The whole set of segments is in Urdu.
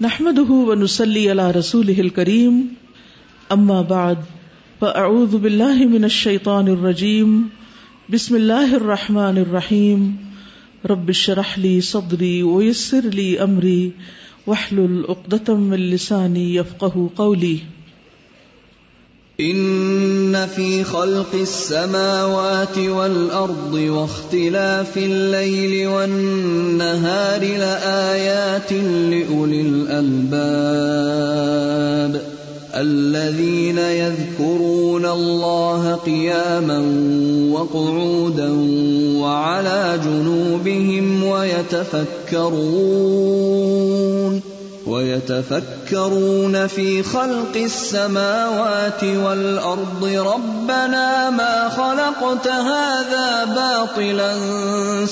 نحمد ونسلی علی رسول الكريم. اما بعد فاعوذ باللہ من الشیطان الرجیم بسم اللہ الرحمن الرحیم رب شرح لی صدری ویسر لی امری وحلل اقدتم من لسانی یفقہ قولی ان في خلق السماوات والارض واختلاف الليل والنهار لايات لاولي الالباب الذين يذكرون الله قياما وقعودا وعلى جنوبهم ويتفكرون ويتفكرون في خلق السماوات والارض ربنا ما خلقت هذا باطلا،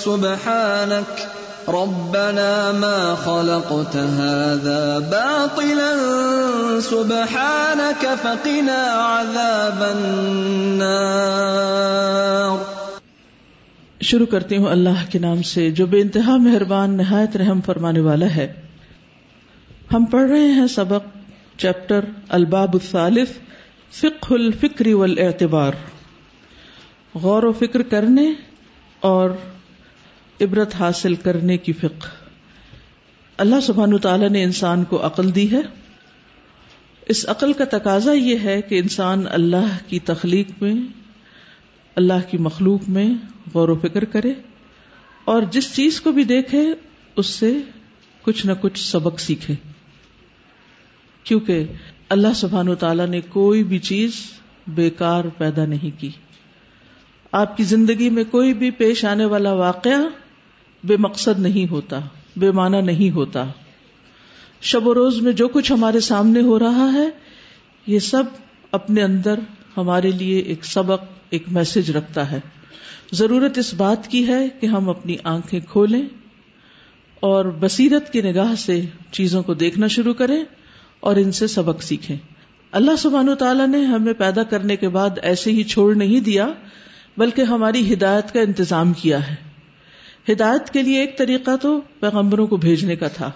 سبحانك. ربنا ما خلقت هذا باطلا، سبحانك. فقنا عذاب النار. شروع کرتی ہوں اللہ کے نام سے، جو بے انتہا مہربان، نہایت رحم فرمانے والا ہے۔ ہم پڑھ رہے ہیں سبق چیپٹر الباب الثالث، فقہ الفکری والاعتبار۔ غور و فکر کرنے اور عبرت حاصل کرنے کی فقہ۔ اللہ سبحان تعالیٰ نے انسان کو عقل دی ہے۔ اس عقل کا تقاضا یہ ہے کہ انسان اللہ کی تخلیق میں، اللہ کی مخلوق میں غور و فکر کرے اور جس چیز کو بھی دیکھے، اس سے کچھ نہ کچھ سبق سیکھے۔ کیونکہ اللہ سبحان و تعالیٰ نے کوئی بھی چیز بیکار پیدا نہیں کی۔ آپ کی زندگی میں کوئی بھی پیش آنے والا واقعہ بے مقصد نہیں ہوتا، بے معنی نہیں ہوتا۔ شب و روز میں جو کچھ ہمارے سامنے ہو رہا ہے، یہ سب اپنے اندر ہمارے لیے ایک سبق، ایک میسج رکھتا ہے۔ ضرورت اس بات کی ہے کہ ہم اپنی آنکھیں کھولیں اور بصیرت کی نگاہ سے چیزوں کو دیکھنا شروع کریں۔ اور ان سے سبق سیکھیں۔ اللہ سبحان و تعالیٰ نے ہمیں پیدا کرنے کے بعد ایسے ہی چھوڑ نہیں دیا، بلکہ ہماری ہدایت کا انتظام کیا ہے۔ ہدایت کے لیے ایک طریقہ تو پیغمبروں کو بھیجنے کا تھا،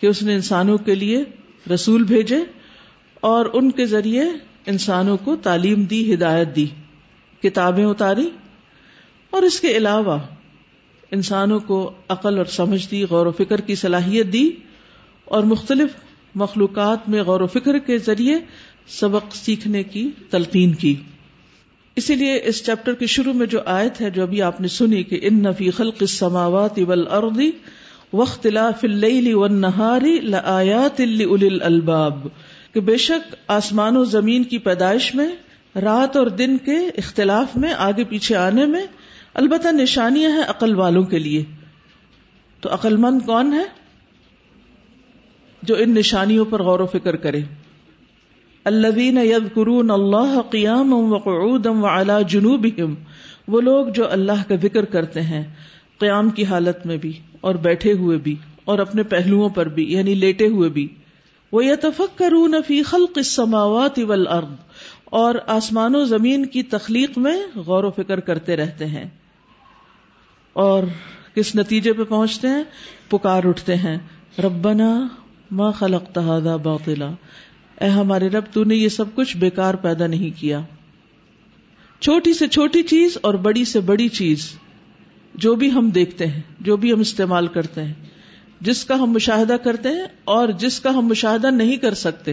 کہ اس نے انسانوں کے لیے رسول بھیجے اور ان کے ذریعے انسانوں کو تعلیم دی، ہدایت دی، کتابیں اتاری۔ اور اس کے علاوہ انسانوں کو عقل اور سمجھ دی، غور و فکر کی صلاحیت دی اور مختلف مخلوقات میں غور و فکر کے ذریعے سبق سیکھنے کی تلقین کی۔ اسی لیے اس چیپٹر کے شروع میں جو آیت ہے جو ابھی آپ نے سنی کہ ان نفی خلق السماوات والارض واختلاف اللیل والنہار لآیات لأولی الالباب کہ بے شک آسمان و زمین کی پیدائش میں، رات اور دن کے اختلاف میں، آگے پیچھے آنے میں البتہ نشانیاں ہیں عقل والوں کے لیے۔ تو عقل مند کون ہے؟ جو ان نشانیوں پر غور و فکر کرے۔ الذین یذکرون اللہ قیاما وقعودا وعلا جنوبہم، وہ لوگ جو اللہ کا ذکر کرتے ہیں قیام کی حالت میں بھی اور بیٹھے ہوئے بھی اور اپنے پہلوؤں پر بھی یعنی لیٹے ہوئے بھی۔ وہ یتفکرون فی خلق السماوات والارض، اور آسمان و زمین کی تخلیق میں غور و فکر کرتے رہتے ہیں۔ اور کس نتیجے پہ پہنچتے ہیں؟ پکار اٹھتے ہیں۔ ربنا ما خلق تہذا باطلا۔ اے ہمارے رب، تو نے یہ سب کچھ بیکار پیدا نہیں کیا۔ چھوٹی سے چھوٹی چیز اور بڑی سے بڑی چیز، جو بھی ہم دیکھتے ہیں، جو بھی ہم استعمال کرتے ہیں۔ جس کا ہم مشاہدہ کرتے ہیں اور جس کا ہم مشاہدہ نہیں کر سکتے،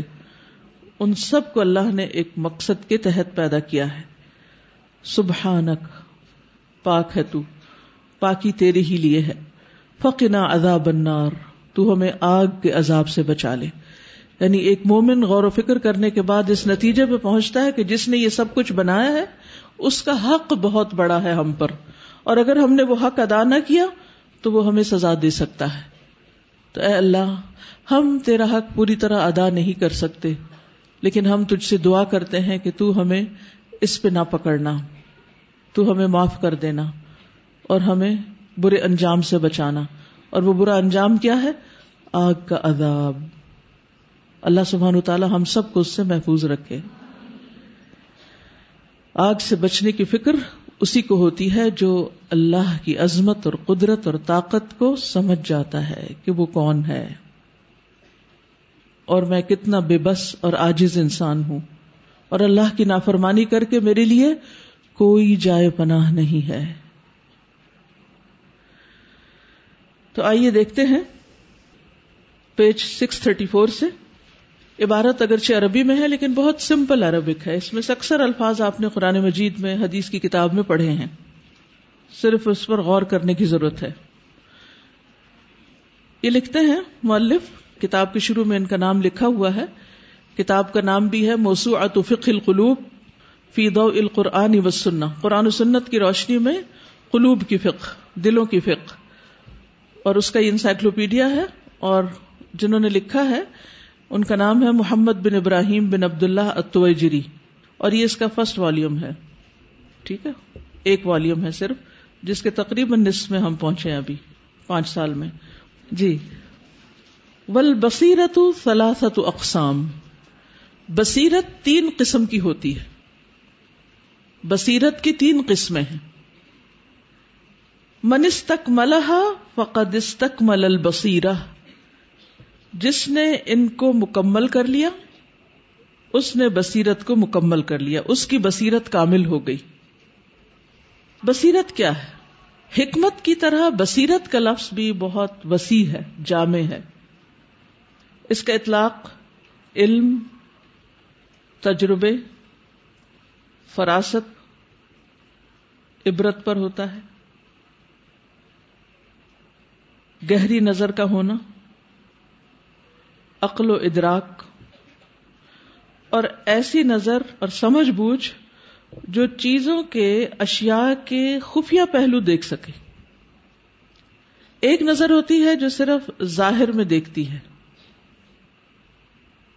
ان سب کو اللہ نے ایک مقصد کے تحت پیدا کیا ہے۔ سبحانک، پاک ہے تو۔ پاکی تیرے ہی لیے ہے۔ فقنا عذاب النار۔ تو ہمیں آگ کے عذاب سے بچا لے۔ یعنی ایک مومن غور و فکر کرنے کے بعد اس نتیجے پہ پہنچتا ہے کہ جس نے یہ سب کچھ بنایا ہے، اس کا حق بہت بڑا ہے ہم پر۔ اور اگر ہم نے وہ حق ادا نہ کیا، تو وہ ہمیں سزا دے سکتا ہے۔ تو اے اللہ، ہم تیرا حق پوری طرح ادا نہیں کر سکتے، لیکن ہم تجھ سے دعا کرتے ہیں کہ تو ہمیں اس پہ نہ پکڑنا، تو ہمیں معاف کر دینا اور ہمیں برے انجام سے بچانا۔ اور وہ برا انجام کیا ہے؟ آگ کا عذاب۔ اللہ سبحان تعالیٰ ہم سب کو اس سے محفوظ رکھے۔ آگ سے بچنے کی فکر اسی کو ہوتی ہے جو اللہ کی عظمت اور قدرت اور طاقت کو سمجھ جاتا ہے کہ وہ کون ہے۔ اور میں کتنا بے بس اور آجز انسان ہوں۔ اور اللہ کی نافرمانی کر کے میرے لیے کوئی جائے پناہ نہیں ہے۔ تو آئیے دیکھتے ہیں پیج سکس تھرٹی فور سے۔ عبارت اگرچہ عربی میں ہے لیکن بہت سمپل عربک ہے۔ اس میں سے اکثر الفاظ آپ نے قرآن مجید میں حدیث کی کتاب میں پڑھے ہیں۔ صرف اس پر غور کرنے کی ضرورت ہے۔ یہ لکھتے ہیں، مؤلف، کتاب کے شروع میں ان کا نام لکھا ہوا ہے۔ کتاب کا نام بھی ہے موسو فقہ القلوب فی دو القرآن و سننا قرآن و سنت کی روشنی میں قلوب کی فقہ، دلوں کی فقہ۔ اور اس کا یہ انسائکلوپیڈیا ہے اور جنہوں نے لکھا ہے، ان کا نام ہے محمد بن ابراہیم بن عبد اللہ اتوجری اور یہ اس کا فرسٹ والیوم ہے۔ ٹھیک ہے؟ ایک والیوم ہے صرف، جس کے تقریباً نصف میں ہم پہنچے ابھی، پانچ سال میں۔ جی۔ ول بصیرت سلاست اقسام۔ بصیرت تین قسم کی ہوتی ہے۔ بصیرت کی تین قسمیں ہیں۔ منستک ملحا فقد مل البصیرہ۔ جس نے ان کو مکمل کر لیا، اس نے بصیرت کو مکمل کر لیا، اس کی بصیرت کامل ہو گئی۔ بصیرت کیا ہے؟ حکمت کی طرح بصیرت کا لفظ بھی بہت وسیع ہے، جامع ہے۔ اس کا اطلاق علم، تجربے، فراست، عبرت پر ہوتا ہے۔ گہری نظر کا ہونا، عقل و ادراک، اور ایسی نظر اور سمجھ بوجھ جو چیزوں کے اشیاء کے خفیہ پہلو دیکھ سکے۔ ایک نظر ہوتی ہے جو صرف ظاہر میں دیکھتی ہے۔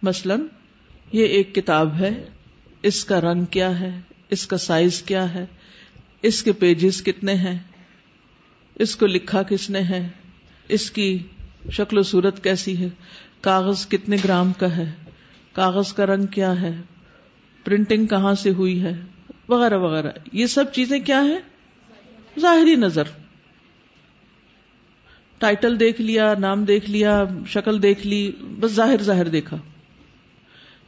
مثلا، یہ ایک کتاب ہے، اس کا رنگ کیا ہے، اس کا سائز کیا ہے، اس کے پیجز کتنے ہیں، اس کو لکھا کس نے ہے۔ اس کی شکل و صورت کیسی ہے؟ کاغذ کتنے گرام کا ہے؟ کاغذ کا رنگ کیا ہے؟ پرنٹنگ کہاں سے ہوئی ہے؟ وغیرہ وغیرہ۔ یہ سب چیزیں کیا ہیں؟ ظاہری نظر۔ ٹائٹل دیکھ لیا، نام دیکھ لیا، شکل دیکھ لی، بس ظاہر ظاہر دیکھا۔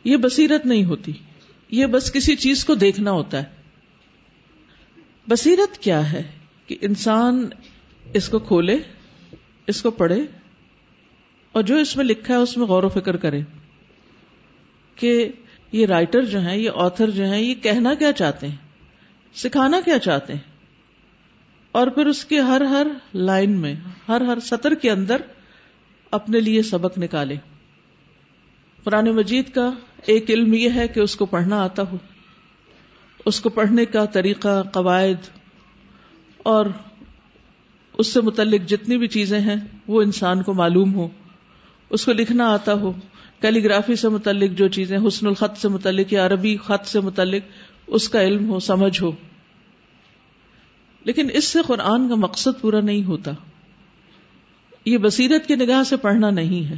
یہ بصیرت نہیں ہوتی۔ یہ بس کسی چیز کو دیکھنا ہوتا ہے۔ بصیرت کیا ہے کہ انسان اس کو کھولے؟ اس کو پڑھے اور جو اس میں لکھا ہے اس میں غور و فکر کرے کہ یہ رائٹر جو ہیں، یہ آتھر جو ہیں، یہ کہنا کیا چاہتے ہیں؟ سکھانا کیا چاہتے ہیں؟ اور پھر اس کے ہر ہر لائن میں، ہر ہر سطر کے اندر اپنے لیے سبق نکالے۔ قرآن مجید کا ایک علم یہ ہے کہ اس کو پڑھنا آتا ہو۔ اس کو پڑھنے کا طریقہ، قواعد اور اس سے متعلق جتنی بھی چیزیں ہیں، وہ انسان کو معلوم ہو اس کو لکھنا آتا ہو۔ کیلیگرافی سے متعلق جو چیزیں، حسن الخط سے متعلق یا عربی خط سے متعلق، اس کا علم ہو، سمجھ ہو۔ لیکن اس سے قرآن کا مقصد پورا نہیں ہوتا۔ یہ بصیرت کی نگاہ سے پڑھنا نہیں ہے۔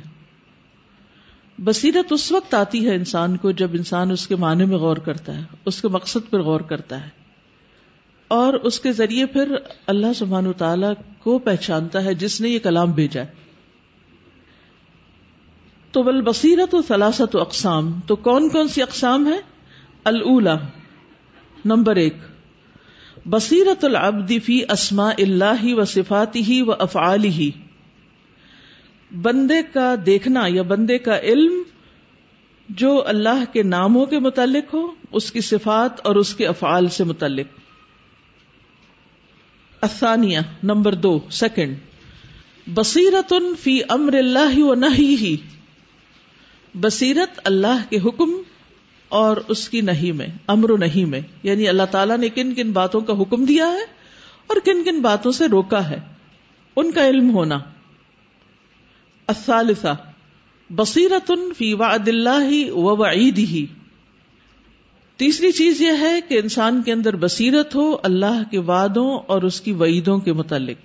بصیرت اس وقت آتی ہے انسان کو جب انسان اس کے معنی میں غور کرتا ہے، اس کے مقصد پر غور کرتا ہے۔ اور اس کے ذریعے پھر اللہ سبحان تعالی کو پہچانتا ہے، جس نے یہ کلام بھیجا ہے۔ تو بل بصیرت و سلاست و اقسام۔ تو کون کون سی اقسام ہے اللہ نمبر ایک۔ بصیرت العبد فی اسماء اللہ و صفاتی ہی و افعالی ہی بندے کا دیکھنا یا بندے کا علم جو اللہ کے ناموں کے متعلق ہو، اس کی صفات اور اس کے افعال سے متعلق۔ افسانیہ نمبر دو سیکنڈ بصیرت فی امر اللہ و نہیں بصیرت اللہ کے حکم اور اس کی نہیں میں، امر و نہیں میں۔ یعنی اللہ تعالیٰ نے کن کن باتوں کا حکم دیا ہے اور کن کن باتوں سے روکا ہے۔ ان کا علم ہونا۔ الثالثہ بصیرت فی وعد اللہ و وعید ہی تیسری چیز یہ ہے کہ انسان کے اندر بصیرت ہو، اللہ کے وعدوں اور اس کی وعیدوں کے متعلق۔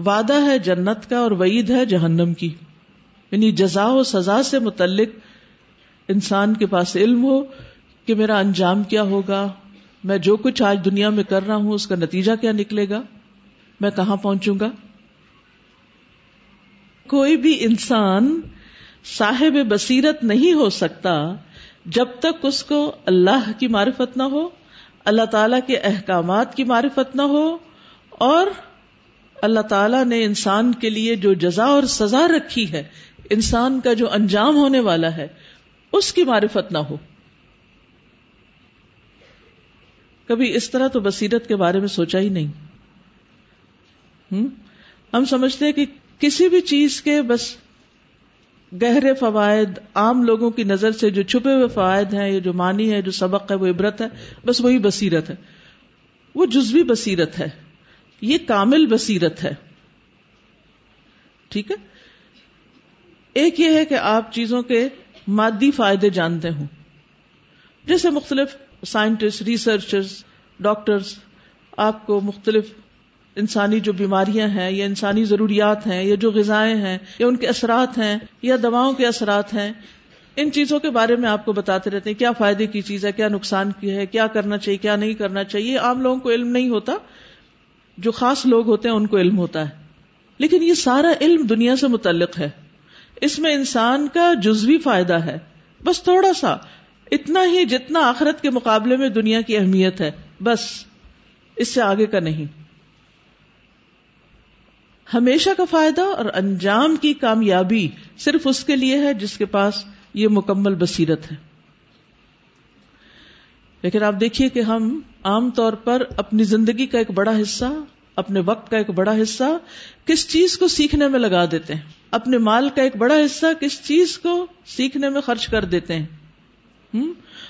وعدہ ہے جنت کا اور وعید ہے جہنم کی۔ یعنی جزا و سزا سے متعلق انسان کے پاس علم ہو کہ میرا انجام کیا ہوگا، میں جو کچھ آج دنیا میں کر رہا ہوں، اس کا نتیجہ کیا نکلے گا؟ میں کہاں پہنچوں گا؟ کوئی بھی انسان صاحب بصیرت نہیں ہو سکتا جب تک اس کو اللہ کی معرفت نہ ہو، اللہ تعالی کے احکامات کی معرفت نہ ہو، اور اللہ تعالیٰ نے انسان کے لیے جو جزا اور سزا رکھی ہے، انسان کا جو انجام ہونے والا ہے، اس کی معرفت نہ ہو۔ کبھی اس طرح تو بصیرت کے بارے میں سوچا ہی نہیں۔ ہم؟ سمجھتے ہیں کہ کسی بھی چیز کے بس گہرے فوائد عام لوگوں کی نظر سے جو چھپے ہوئے فوائد ہیں، یہ جو مانی ہے، جو سبق ہے، وہ عبرت ہے، بس وہی بصیرت ہے۔ وہ جزوی بصیرت ہے۔ یہ کامل بصیرت ہے۔ ٹھیک ہے؟ ایک یہ ہے کہ آپ چیزوں کے مادی فائدے جانتے ہوں۔ جیسے مختلف سائنٹسٹ، ریسرچرز، ڈاکٹرز، آپ کو مختلف انسانی جو بیماریاں ہیں یا انسانی ضروریات ہیں یا جو غذائیں ہیں یا ان کے اثرات ہیں یا دواؤں کے اثرات ہیں، ان چیزوں کے بارے میں آپ کو بتاتے رہتے ہیں کیا فائدے کی چیز ہے، کیا نقصان کی ہے، کیا کرنا چاہیے، کیا نہیں کرنا چاہیے عام لوگوں کو علم نہیں ہوتا، جو خاص لوگ ہوتے ہیں ان کو علم ہوتا ہے۔ لیکن یہ سارا علم دنیا سے متعلق ہے۔ اس میں انسان کا جزوی فائدہ ہے۔ بس تھوڑا سا، اتنا ہی جتنا آخرت کے مقابلے میں دنیا کی اہمیت ہے۔ بس، اس سے آگے کا نہیں۔ ہمیشہ کا فائدہ اور انجام کی کامیابی صرف اس کے لیے ہے جس کے پاس یہ مکمل بصیرت ہے۔ لیکن آپ دیکھیے کہ ہم عام طور پر اپنی زندگی کا ایک بڑا حصہ، اپنے وقت کا ایک بڑا حصہ کس چیز کو سیکھنے میں لگا دیتے ہیں؟ اپنے مال کا ایک بڑا حصہ کس چیز کو سیکھنے میں خرچ کر دیتے ہیں؟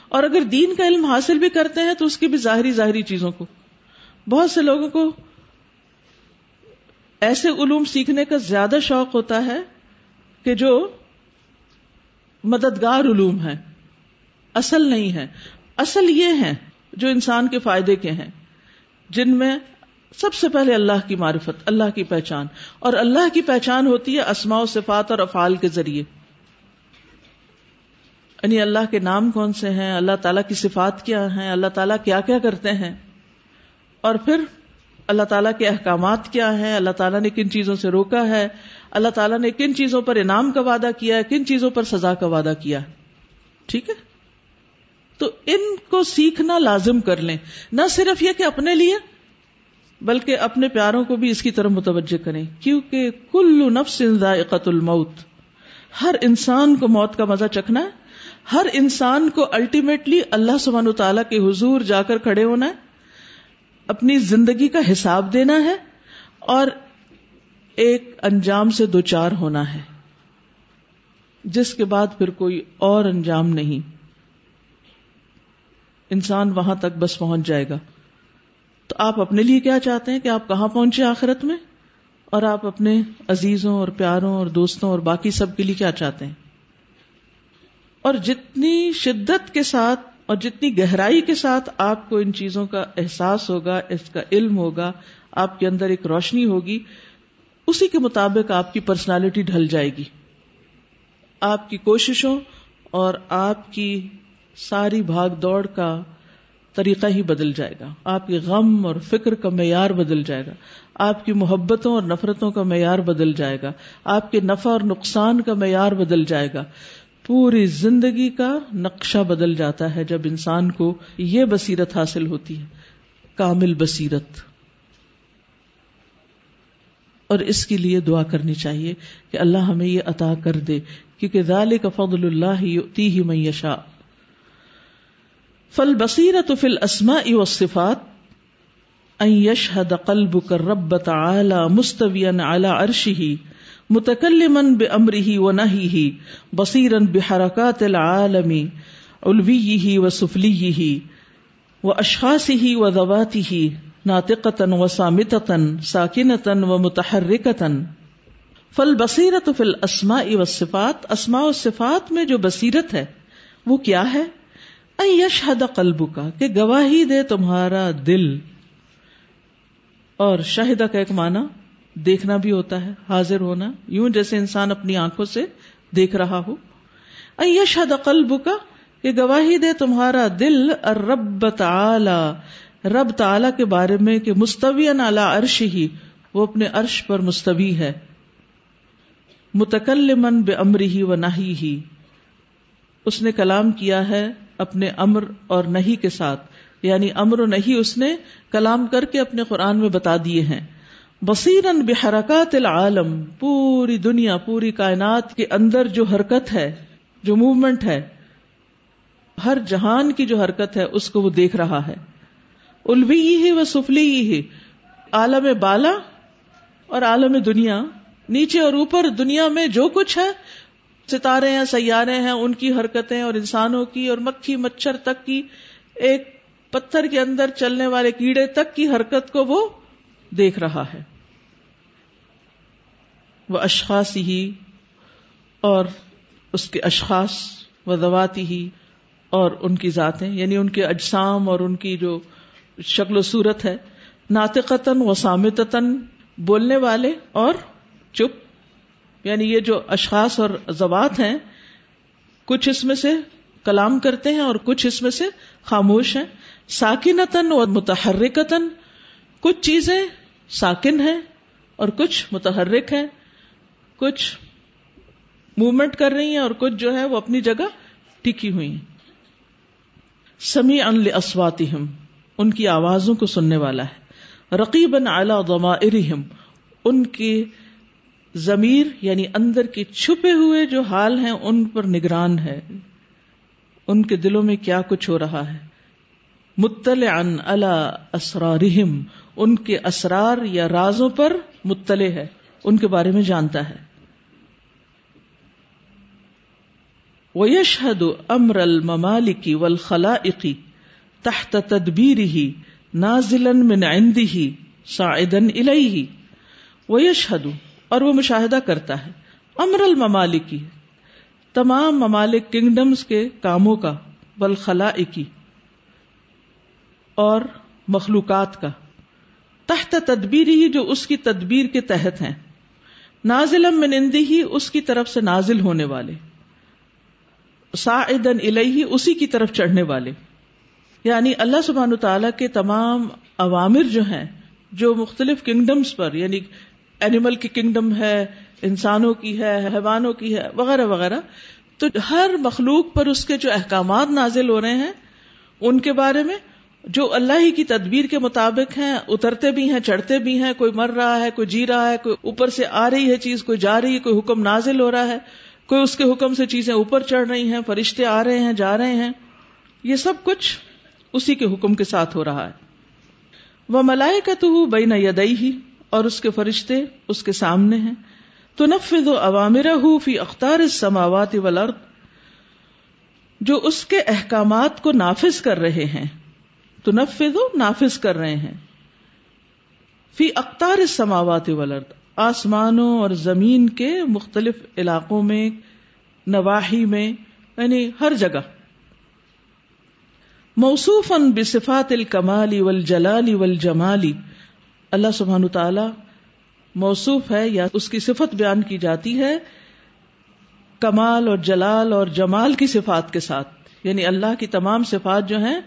اور اگر دین کا علم حاصل بھی کرتے ہیں تو اس کی بھی ظاہری ظاہری چیزوں کو۔ بہت سے لوگوں کو ایسے علوم سیکھنے کا زیادہ شوق ہوتا ہے کہ جو مددگار علوم ہے اصل نہیں ہے اصل یہ ہے جو انسان کے فائدے کے ہیں، جن میں سب سے پہلے اللہ کی معرفت، اللہ کی پہچان۔ اور اللہ کی پہچان ہوتی ہے اسماء و صفات اور افعال کے ذریعے۔ یعنی اللہ کے نام کون سے ہیں؟ اللہ تعالیٰ کی صفات کیا ہیں؟ اللہ تعالیٰ کیا کیا کرتے ہیں؟ اور پھر اللہ تعالیٰ کے احکامات کیا ہیں؟ اللہ تعالیٰ نے کن چیزوں سے روکا ہے؟ اللہ تعالیٰ نے کن چیزوں پر انعام کا وعدہ کیا ہے؟ کن چیزوں پر سزا کا وعدہ کیا ہے؟ ٹھیک ہے؟ تو ان کو سیکھنا لازم کر لیں۔ نہ صرف یہ کہ اپنے لیے، بلکہ اپنے پیاروں کو بھی اس کی طرف متوجہ کریں۔ کیونکہ کل نفس ذائقت الموت۔ ہر انسان کو موت کا مزہ چکھنا ہے۔ ہر انسان کو الٹیمیٹلی اللہ سبحانہ تعالیٰ کے حضور جا کر کھڑے ہونا ہے۔ اپنی زندگی کا حساب دینا ہے اور ایک انجام سے دو چار ہونا ہے جس کے بعد پھر کوئی اور انجام نہیں۔ انسان وہاں تک بس پہنچ جائے گا۔ تو آپ اپنے لیے کیا چاہتے ہیں کہ آپ کہاں پہنچے آخرت میں؟ اور آپ اپنے عزیزوں اور پیاروں اور دوستوں اور باقی سب کے لیے کیا چاہتے ہیں؟ اور جتنی شدت کے ساتھ اور جتنی گہرائی کے ساتھ آپ کو ان چیزوں کا احساس ہوگا، اس کا علم ہوگا، آپ کے اندر ایک روشنی ہوگی، اسی کے مطابق آپ کی پرسنالٹی ڈھل جائے گی۔ آپ کی کوششوں اور آپ کی ساری بھاگ دوڑ کا طریقہ ہی بدل جائے گا۔ آپ کے غم اور فکر کا معیار بدل جائے گا۔ آپ کی محبتوں اور نفرتوں کا معیار بدل جائے گا۔ آپ کے نفع اور نقصان کا معیار بدل جائے گا۔ پوری زندگی کا نقشہ بدل جاتا ہے جب انسان کو یہ بصیرت حاصل ہوتی ہے، کامل بصیرت۔ اور اس کے لیے دعا کرنی چاہیے کہ اللہ ہمیں یہ عطا کر دے، کیونکہ ذالک کا فضل اللہ ہی میشا فل بصیرت فل اسما و صفات یشہد قلبک رب تعالی مستویا اعلی عرشہ۔ متکلمن بے امری و نہی ہی بصیرن بے حرکات العالمی الوی ہی و سفلی ہی و اشخاص ہی و دواتی ہی ناطقتن و سامتن ساکنتن و متحرکتن فل بصیرت فل اسما و صفات اسما و صفات میں جو بصیرت ہے، وہ کیا ہے؟ یشہد قلب کا کہ گواہی دے تمہارا دل۔ اور شاہدہ کا ایک معنی دیکھنا بھی ہوتا ہے، حاضر ہونا۔ یوں جیسے انسان اپنی آنکھوں سے دیکھ رہا ہو۔ ایشد قلب کا کہ گواہی دے تمہارا دل رب تعالی۔ رب تعالی کے بارے میں کہ مستوی عرش ہی وہ اپنے عرش پر مستوی ہے۔ متکلمن بے امری ہی و نہی ہی اس نے کلام کیا ہے اپنے امر اور نہیں کے ساتھ۔ یعنی امر و نہیں اس نے کلام کر کے اپنے قرآن میں بتا دیے ہیں۔ بصیرن بحرکات العالم، پوری دنیا، پوری کائنات کے اندر جو حرکت ہے، جو موومنٹ ہے، ہر جہان کی جو حرکت ہے، اس کو وہ دیکھ رہا ہے۔ الوی ہی و سفلی ہی عالم بالا اور عالم دنیا۔ نیچے اور اوپر دنیا میں جو کچھ ہے، ستارے ہیں، سیارے ہیں، ان کی حرکتیں اور انسانوں کی اور مکھی مچھر تک کی، ایک پتھر کے اندر چلنے والے کیڑے تک کی حرکت کو وہ دیکھ رہا ہے۔ وہ اشخاص ہی اور اس کے اشخاص و دواتی ہی اور ان کی ذاتیں یعنی ان کے اجسام اور ان کی جو شکل و صورت ہے، ناطقتاً و سامتن بولنے والے اور چپ یعنی یہ جو اشخاص اور زوات ہیں، کچھ اس میں سے کلام کرتے ہیں اور کچھ اس میں سے خاموش ہیں۔ ساکنتن اور متحرکتن کچھ چیزیں ساکن ہیں اور کچھ متحرک ہیں۔ کچھ موومنٹ کر رہی ہیں اور کچھ جو ہے وہ اپنی جگہ ٹکی ہوئی ہیں۔ سمی ان اسواتی ان کی آوازوں کو سننے والا ہے۔ رقیب اعلی غما ان کی ضمیر یعنی اندر کے چھپے ہوئے جو حال ہیں، ان پر نگران ہے۔ ان کے دلوں میں کیا کچھ ہو رہا ہے؟ مطلع ان اسرارہم، ان کے اسرار یا رازوں پر مطلع ہے۔ ان کے بارے میں جانتا ہے۔ ویشہد امر الممالکی والخلائقی تحت تدبیرہ نازلا من عنده صاعدا الیہ ویشہد اور وہ مشاہدہ کرتا ہے۔ امر الممالکی تمام ممالک کنگڈمز کے کاموں کا والخلائقی اور مخلوقات کا۔ تحت تدبیر ہی جو اس کی تدبیر کے تحت ہیں۔ نازل من اندی ہی اس کی طرف سے نازل ہونے والے۔ ساعدن الیہ اسی کی طرف چڑھنے والے۔ یعنی اللہ سبحانہ تعالیٰ کے تمام عوامر جو ہیں، جو مختلف کنگڈمز پر یعنی اینیمل کی کنگڈم ہے، انسانوں کی ہے، حیوانوں کی ہے، وغیرہ وغیرہ۔ تو ہر مخلوق پر اس کے جو احکامات نازل ہو رہے ہیں، ان کے بارے میں جو اللہ ہی کی تدبیر کے مطابق ہیں، اترتے بھی ہیں، چڑھتے بھی ہیں، کوئی مر رہا ہے، کوئی جی رہا ہے، کوئی اوپر سے آ رہی ہے چیز، کوئی جا رہی ہے، کوئی حکم نازل ہو رہا ہے، کوئی اس کے حکم سے چیزیں اوپر چڑھ رہی ہیں، فرشتے آ رہے ہیں، جا رہے ہیں۔ یہ سب کچھ اسی کے حکم کے ساتھ ہو رہا ہے۔ وہ ملائے کا تو بین یدئی ہی اور اس کے فرشتے اس کے سامنے ہیں۔ تو نفذ و عوامر فی اختار سماوات ولرد جو اس کے احکامات کو نافذ کر رہے ہیں۔ تو نفذ نافذ کر رہے ہیں۔ فی اختار سماوات ولرد آسمانوں اور زمین کے مختلف علاقوں میں، نواحی میں یعنی ہر جگہ۔ موصوف ان بصفات الکمالی ول جلالی ول جمالی اللہ سبحان تعالی موصوف ہے یا اس کی صفت بیان کی جاتی ہے کمال اور جلال اور جمال کی صفات کے ساتھ یعنی اللہ کی تمام صفات جو ہیں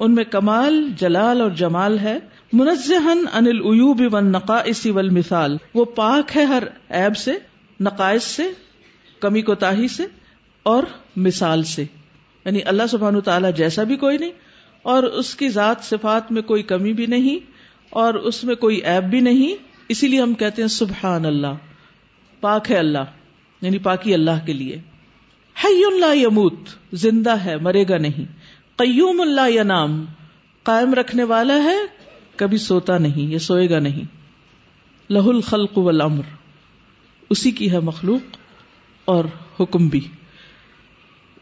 ان میں کمال، جلال اور جمال ہے۔ منزہن ان العیوب و نقائص والمثال۔ وہ پاک ہے ہر عیب سے، نقائص سے، کمی کوتاہی سے اور مثال سے۔ یعنی اللہ سبحان تعالیٰ جیسا بھی کوئی نہیں، اور اس کی ذات صفات میں کوئی کمی بھی نہیں، اور اس میں کوئی عیب بھی نہیں۔ اسی لیے ہم کہتے ہیں سبحان اللہ۔ پاک ہے اللہ یعنی پاکی اللہ کے لیے۔ حی اللہ یموت، زندہ ہے، مرے گا نہیں۔ قیوم اللہ یا نام؟ قائم رکھنے والا ہے، کبھی سوتا نہیں، یا سوئے گا نہیں۔ لہ الخلق والامر۔ اسی کی ہے مخلوق اور حکم بھی۔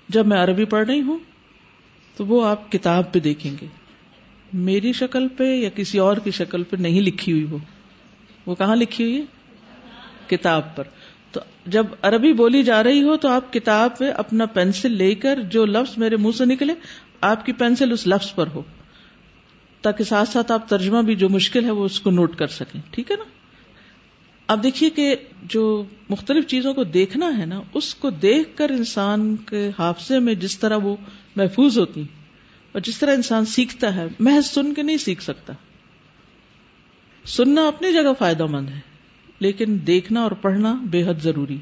جب میں عربی پڑھ رہی ہوں، تو وہ آپ کتاب پہ دیکھیں گے۔ میری شکل پہ یا کسی اور کی شکل پہ نہیں لکھی ہوئی وہ۔ وہ کہاں لکھی ہوئی ہے؟ کتاب پر۔ تو جب عربی بولی جا رہی ہو، تو آپ کتاب پہ اپنا پینسل لے کر جو لفظ میرے منہ سے نکلے آپ کی پینسل اس لفظ پر ہو، تاکہ ساتھ ساتھ آپ ترجمہ بھی جو مشکل ہے وہ اس کو نوٹ کر سکیں۔ ٹھیک ہے نا؟ اب دیکھیے کہ جو مختلف چیزوں کو دیکھنا ہے نا، اس کو دیکھ کر انسان کے حادثے میں جس طرح وہ محفوظ ہوتی، اور جس طرح انسان سیکھتا ہے، محض سن کے نہیں سیکھ سکتا۔ سننا اپنی جگہ فائدہ مند ہے، لیکن دیکھنا اور پڑھنا بے حد ضروری۔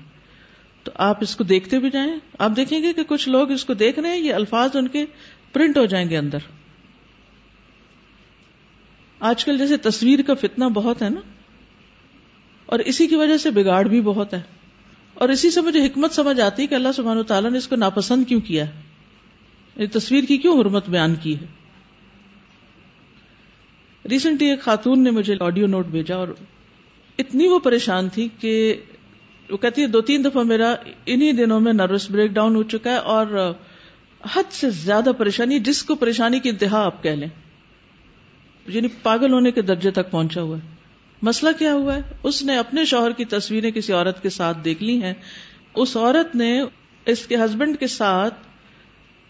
تو آپ اس کو دیکھتے بھی جائیں۔ آپ دیکھیں گے کہ کچھ لوگ اس کو دیکھ رہے ہیں، یہ الفاظ ان کے پرنٹ ہو جائیں گے اندر۔ آج کل جیسے تصویر کا فتنہ بہت ہے نا۔ اور اسی کی وجہ سے بگاڑ بھی بہت ہے۔ اور اسی سے مجھے حکمت سمجھ آتی ہے کہ اللہ سبحانہ تعالیٰ نے اس کو ناپسند کیوں کیا ہے۔ یہ تصویر کی کیوں حرمت بیان کی ہے۔ ریسنٹلی ایک خاتون نے مجھے آڈیو نوٹ بھیجا اور اتنی وہ پریشان تھی کہ وہ کہتی ہے دو تین دفعہ میرا انہی دنوں میں نروس بریک ڈاؤن ہو چکا ہے اور حد سے زیادہ پریشانی، جس کو پریشانی کی انتہا آپ کہہ لیں۔ یعنی پاگل ہونے کے درجے تک پہنچا ہوا ہے۔ مسئلہ کیا ہوا ہے؟ اس نے اپنے شوہر کی تصویریں کسی عورت کے ساتھ دیکھ لی ہیں۔ اس عورت نے اس کے ہسبینڈ کے ساتھ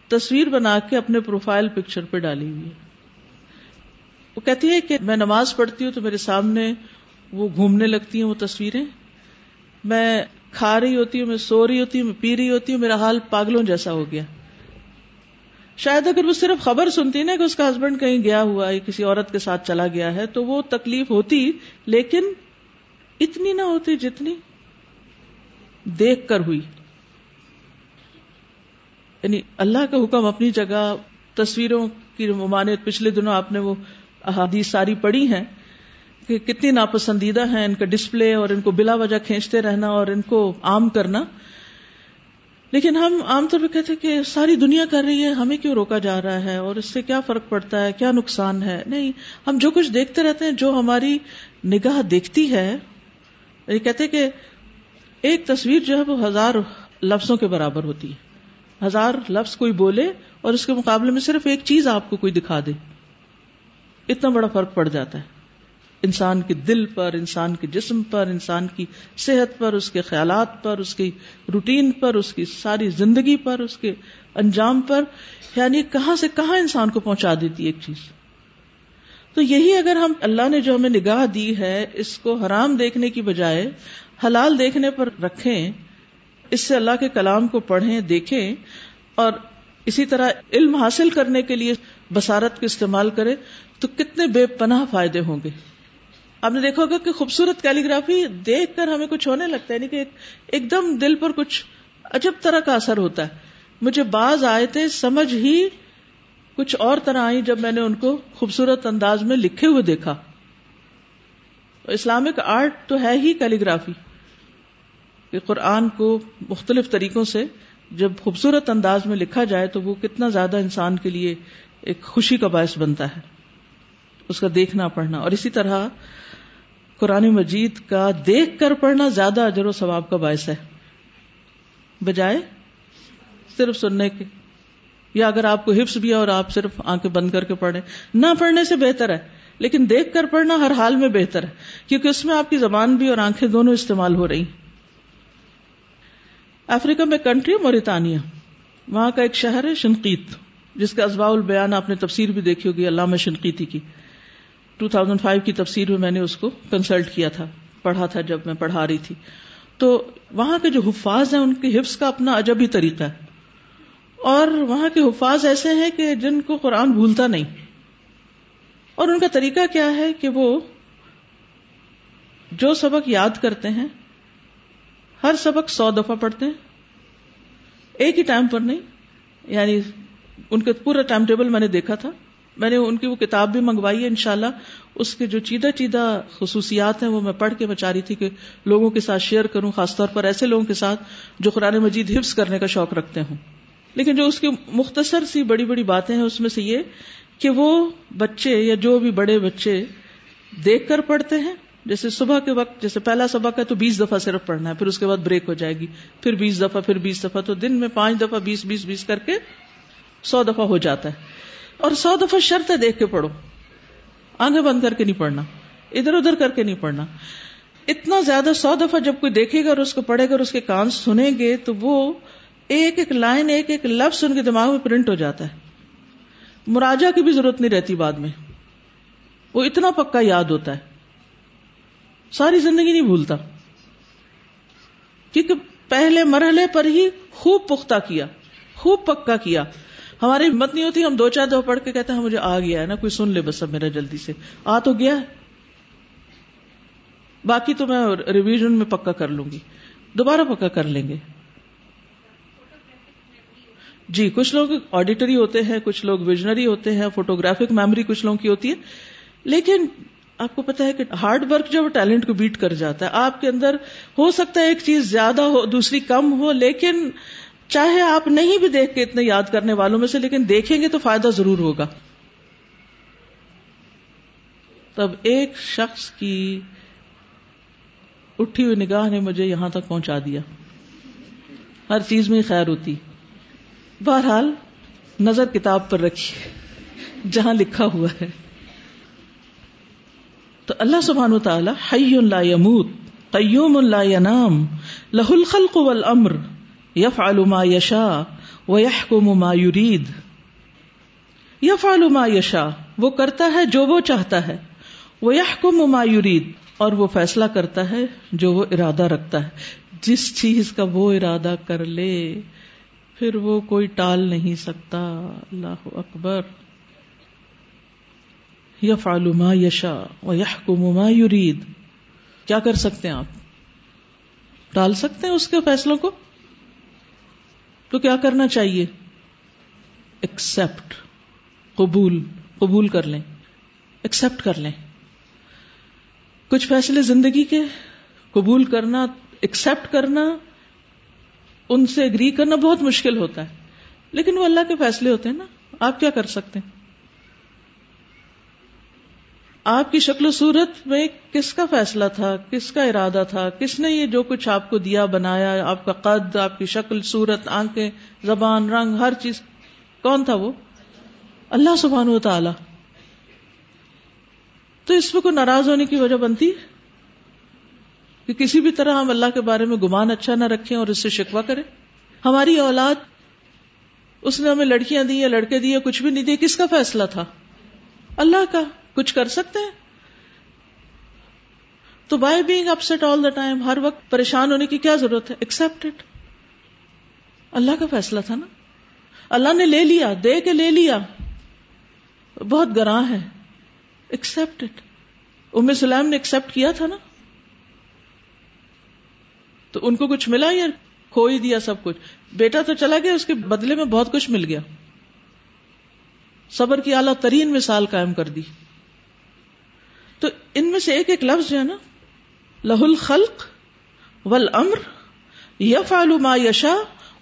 تصویر بنا کے اپنے پروفائل پکچر پہ ڈالی ہوئی وہ کہتی ہے کہ میں نماز پڑھتی ہوں تو میرے سامنے وہ گھومنے لگتی ہیں وہ تصویریں۔ میں کھا رہی ہوتی ہوں، میں سو رہی ہوتی ہوں، میں پی رہی ہوتی ہوں، میرا حال پاگلوں جیسا ہو گیا۔ شاید اگر وہ صرف خبر سنتی نا کہ اس کا ہسبینڈ کہیں گیا ہوا ہے، کسی عورت کے ساتھ چلا گیا ہے، تو وہ تکلیف ہوتی، لیکن اتنی نہ ہوتی جتنی دیکھ کر ہوئی۔ یعنی اللہ کا حکم اپنی جگہ، تصویروں کی ممانعت، پچھلے دنوں آپ نے وہ احادیث ساری پڑھی ہیں کہ کتنی ناپسندیدہ ہیں، ان کا ڈسپلے اور ان کو بلا وجہ کھینچتے رہنا اور ان کو عام کرنا۔ لیکن ہم عام طور پہ کہتے ہیں کہ ساری دنیا کر رہی ہے، ہمیں کیوں روکا جا رہا ہے؟ اور اس سے کیا فرق پڑتا ہے؟ کیا نقصان ہے؟ نہیں، ہم جو کچھ دیکھتے رہتے ہیں، جو ہماری نگاہ دیکھتی ہے، یہ کہتے کہ ایک تصویر جو ہے وہ ہزار لفظوں کے برابر ہوتی ہے۔ ہزار لفظ کوئی بولے اور اس کے مقابلے میں صرف ایک چیز آپ کو کوئی دکھا دے۔ اتنا بڑا فرق پڑ جاتا ہے۔ انسان کے دل پر، انسان کے جسم پر، انسان کی صحت پر، اس کے خیالات پر، اس کی روٹین پر، اس کی ساری زندگی پر، اس کے انجام پر یعنی کہاں سے کہاں انسان کو پہنچا دیتی ایک چیز۔ تو یہی اگر ہم اللہ نے جو ہمیں نگاہ دی ہے، اس کو حرام دیکھنے کی بجائے، حلال دیکھنے پر رکھیں، اس سے اللہ کے کلام کو پڑھیں، دیکھیں، اور اسی طرح علم حاصل کرنے کے لیے بسارت کو استعمال کرے تو کتنے بے پناہ فائدے ہوں گے۔ آپ نے دیکھا ہوگا کہ خوبصورت کیلیگرافی دیکھ کر ہمیں کچھ ہونے لگتا ہے یعنی کہ ایک دم دل پر کچھ عجب طرح کا اثر ہوتا ہے۔ مجھے بعض آئے تھے سمجھ ہی کچھ اور طرح آئی جب میں نے ان کو خوبصورت انداز میں لکھے ہوئے دیکھا۔ اسلامک آرٹ تو ہے ہی کیلیگرافی۔ کہ قرآن کو مختلف طریقوں سے جب خوبصورت انداز میں لکھا جائے تو وہ کتنا زیادہ انسان کے لیے ایک خوشی کا باعث بنتا ہے۔ اس کا دیکھنا، پڑھنا۔ اور اسی طرح قرآن مجید کا دیکھ کر پڑھنا زیادہ اجر و ثواب کا باعث ہے۔ بجائے صرف سننے کے۔ یا اگر آپ کو حفظ بھی ہے اور آپ صرف آنکھیں بند کر کے پڑھیں۔ نہ پڑھنے سے بہتر ہے، لیکن دیکھ کر پڑھنا ہر حال میں بہتر ہے، کیونکہ اس میں آپ کی زبان بھی اور آنکھیں دونوں استعمال ہو رہی افریقہ میں کنٹری موریتانیہ، وہاں کا ایک شہر ہے شنقیت جس کا ازباء البیان آپ نے تفسیر بھی دیکھی ہوگی، علامہ شنقیتی کی۔ 2005 کی تفسیر میں میں نے اس کو کنسلٹ کیا تھا، پڑھا تھا جب میں پڑھا رہی تھی۔ تو وہاں کے جو حفاظ ہیں، ان کے حفظ کا اپنا عجب ہی طریقہ ہے۔ اور وہاں کے حفاظ ایسے ہیں کہ جن کو قرآن بھولتا نہیں۔ اور ان کا طریقہ کیا ہے کہ وہ جو سبق یاد کرتے ہیں، ہر سبق سو دفعہ پڑھتے ہیں۔ ایک ہی ٹائم پر نہیں یعنی ان کا پورا ٹائم ٹیبل میں نے دیکھا تھا۔ میں نے ان کی وہ کتاب بھی منگوائی ہے انشاءاللہ۔ اس کے جو چیدہ چیدہ خصوصیات ہیں وہ میں پڑھ کے بچا رہی تھی کہ لوگوں کے ساتھ شیئر کروں، خاص طور پر ایسے لوگوں کے ساتھ جو قرآن مجید حفظ کرنے کا شوق رکھتے ہوں۔ لیکن جو اس کی مختصر سی بڑی بڑی باتیں ہیں، اس میں سے یہ کہ وہ بچے یا جو بھی بڑے بچے دیکھ کر پڑھتے ہیں۔ جیسے صبح کے وقت، جیسے پہلا سبق ہے تو بیس دفعہ صرف پڑھنا ہے، پھر اس کے بعد بریک ہو جائے گی، پھر بیس دفعہ، پھر بیس دفعہ، تو دن میں پانچ دفعہ بیس بیس بیس کر کے سو دفعہ ہو جاتا ہے۔ اور سو دفعہ شرط دیکھ کے پڑھو۔ آنکھیں بند کر کے نہیں پڑھنا۔ ادھر ادھر کر کے نہیں پڑھنا۔ اتنا زیادہ سو دفعہ جب کوئی دیکھے گا اور اس کو پڑھے گا اور اس کے کان سنیں گے تو وہ ایک ایک لائن، ایک ایک لفظ ان کے دماغ میں پرنٹ ہو جاتا ہے۔ مراجہ کی بھی ضرورت نہیں رہتی بعد میں۔ وہ اتنا پکا یاد ہوتا ہے۔ ساری زندگی نہیں بھولتا۔ کیونکہ پہلے مرحلے پر ہی خوب پختہ کیا، خوب پکا کیا۔ ہماری ہمت نہیں ہوتی، ہم دو چار دو پڑھ کے کہتے ہیں ہاں، مجھے آ گیا ہے نا، کوئی سن لے بس اب میرا جلدی سے۔ آ تو گیا باقی تو میں ریویژن میں پکا کر لوں گی۔ دوبارہ پکا کر لیں گے۔ جی کچھ لوگ آڈیٹری ہوتے ہیں، کچھ لوگ ویژنری ہوتے ہیں فوٹوگرافک میموری کچھ لوگوں کی ہوتی ہے۔ لیکن آپ کو پتا ہے کہ ہارڈ ورک جو ٹیلنٹ کو بیٹ کر جاتا ہے۔ آپ کے اندر ہو سکتا ہے ایک چیز زیادہ ہو، دوسری کم ہو، لیکن چاہے آپ نہیں بھی دیکھ کے اتنے یاد کرنے والوں میں سے، لیکن دیکھیں گے تو فائدہ ضرور ہوگا۔ تب ایک شخص کی اٹھی ہوئی نگاہ نے مجھے یہاں تک پہنچا دیا۔ ہر چیز میں خیر ہوتی۔ بہرحال، نظر کتاب پر رکھی، جہاں لکھا ہوا ہے۔ تو اللہ سبحان و تعالی حی لا يموت قیوم لا ینام لہ الخلق والامر۔ یفعل ما یشا ویحکم ما یرید یفعل ما یشا وہ کرتا ہے جو وہ چاہتا ہے. وہ ویحکم ما یرید اور وہ فیصلہ کرتا ہے جو وہ ارادہ رکھتا ہے. جس چیز کا وہ ارادہ کر لے، پھر وہ کوئی ٹال نہیں سکتا. اللہ اکبر. یف ما یشا و ما یرید کیا کر سکتے ہیں آپ؟ ٹال سکتے ہیں اس کے فیصلوں کو؟ تو کیا کرنا چاہیے؟ ایکسپٹ قبول. قبول کر لیں. ایکسپٹ کر لیں. کچھ فیصلے زندگی کے؟ قبول کرنا ایکسپٹ کرنا، ان سے اگری کرنا بہت مشکل ہوتا ہے. لیکن وہ اللہ کے فیصلے ہوتے ہیں نا؟ آپ کیا کر سکتے ہیں؟ آپ کی شکل و صورت میں کس کا فیصلہ تھا؟ کس کا ارادہ تھا؟ کس نے یہ جو کچھ آپ کو دیا، بنایا، آپ کا قد، آپ کی شکل، صورت، آنکھیں، زبان، رنگ، ہر چیز، کون تھا وہ؟ اللہ سبحان و تعالی۔ تو اس میں کوئی ناراض ہونے کی وجہ بنتی کہ کسی بھی طرح ہم اللہ کے بارے میں گمان اچھا نہ رکھیں اور اس سے شکوا کریں؟ ہماری اولاد، اس نے ہمیں لڑکیاں دی یا لڑکے دیے کچھ بھی نہیں دیے کس کا فیصلہ تھا؟ اللہ کا۔ کچھ کر سکتے ہیں؟ تو by being upset all the time ہر وقت پریشان ہونے کی کیا ضرورت ہے؟ ایکسپٹ اٹ اللہ کا فیصلہ تھا نا؟ اللہ نے لے لیا، دے کے لے لیا۔ بہت گراں ہے۔ ایکسپٹ اٹ ام سلام نے ایکسپٹ کیا تھا نا؟ تو ان کو کچھ ملا یا کھو ہی دیا سب کچھ؟ بیٹا تو چلا گیا، اس کے بدلے میں بہت کچھ مل گیا۔ صبر کی اعلیٰ ترین مثال قائم کر دی۔ تو ان میں سے ایک ایک لفظ جو ہے نا لہ الخلق ول امر ما یشا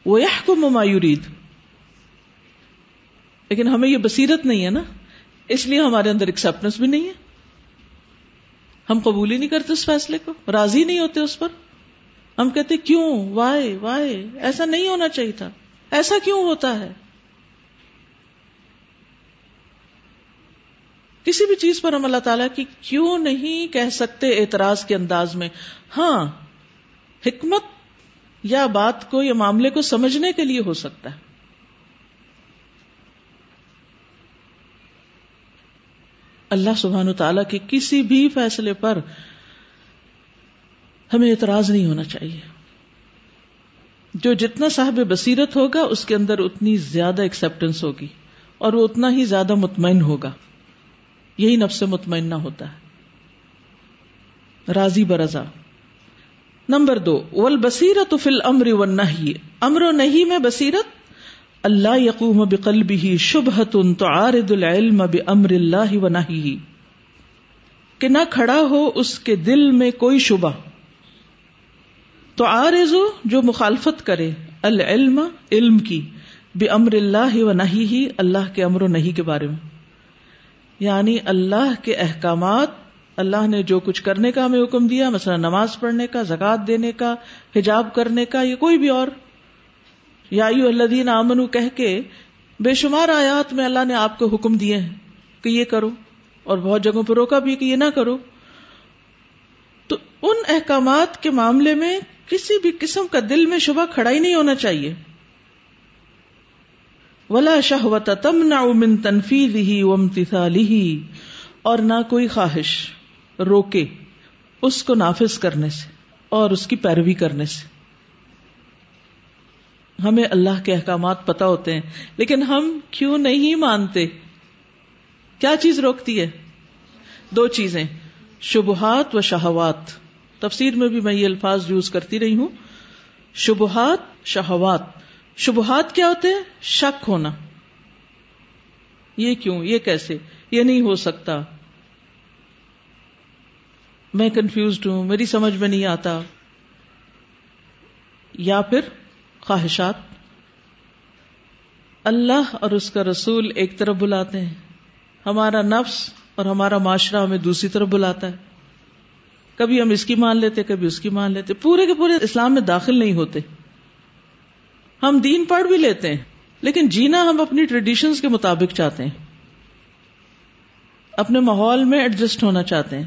وہ ما یرید۔ لیکن ہمیں یہ بصیرت نہیں ہے نا، اس لیے ہمارے اندر ایکسپٹنس بھی نہیں ہے۔ ہم قبول ہی نہیں کرتے اس فیصلے کو، راضی نہیں ہوتے اس پر۔ ہم کہتے کیوں؟ وائے وائے ایسا نہیں ہونا چاہیے تھا۔ ایسا کیوں ہوتا ہے؟ کسی بھی چیز پر ہم اللہ تعالیٰ کی کیوں نہیں کہہ سکتے اعتراض کے انداز میں؟ ہاں حکمت یا بات کو یا معاملے کو سمجھنے کے لیے ہو سکتا ہے۔ اللہ سبحان تعالی کے کسی بھی فیصلے پر ہمیں اعتراض نہیں ہونا چاہیے۔ جو جتنا صاحب بصیرت ہوگا، اس کے اندر اتنی زیادہ ایکسپٹینس ہوگی اور وہ اتنا ہی زیادہ مطمئن ہوگا۔ یہی نفس مطمئنہ ہوتا ہے۔ راضی برضا۔ نمبر دو ول بصیرت فل امر و نہیں امر و نہیں میں بصیرت؟ اللہ یقوم بقلبه شبهة تعارض العلم بامر اللہ و نہیں کہ نہ کھڑا ہو اس کے دل میں کوئی شبہ۔ تو آرز جو مخالفت کرے العلم، علم کی بے امر اللہ و نہیں ہی اللہ کے امر و نہیں کے بارے میں۔ یعنی اللہ کے احکامات، اللہ نے جو کچھ کرنے کا ہمیں حکم دیا، مثلا نماز پڑھنے کا زکات دینے کا، حجاب کرنے کا یا کوئی بھی اور۔ یا الذین آمنو کہہ کے بے شمار آیات میں اللہ نے آپ کو حکم دیے ہیں کہ یہ کرو اور بہت جگہوں پہ روکا بھی کہ یہ نہ کرو۔ تو ان احکامات کے معاملے میں کسی بھی قسم کا دل میں شبہ کھڑا ہی نہیں ہونا چاہیے۔ ولا شہوت تمنا من تنفیذ ہی امتثال ہی اور نہ کوئی خواہش روکے اس کو نافذ کرنے سے اور اس کی پیروی کرنے سے۔ ہمیں اللہ کے احکامات پتا ہوتے ہیں، لیکن ہم کیوں نہیں مانتے؟ کیا چیز روکتی ہے؟ دو چیزیں، شبہات و شہوات۔ تفسیر میں بھی میں یہ الفاظ یوز کرتی رہی ہوں۔ شبہات، شہوات۔ شبہات کیا ہوتے ہیں؟ شک ہونا۔ یہ کیوں؟ یہ کیسے؟ یہ نہیں ہو سکتا۔ میں کنفیوزڈ ہوں، میری سمجھ میں نہیں آتا۔ یا پھر خواہشات۔ اللہ اور اس کا رسول ایک طرف بلاتے ہیں۔ ہمارا نفس اور ہمارا معاشرہ ہمیں دوسری طرف بلاتا ہے۔ کبھی ہم اس کی مان لیتے، کبھی اس کی مان لیتے۔ پورے کے پورے اسلام میں داخل نہیں ہوتے۔ ہم دین پڑھ بھی لیتے ہیں، لیکن جینا ہم اپنی ٹریڈیشنز کے مطابق چاہتے ہیں۔ اپنے ماحول میں ایڈجسٹ ہونا چاہتے ہیں۔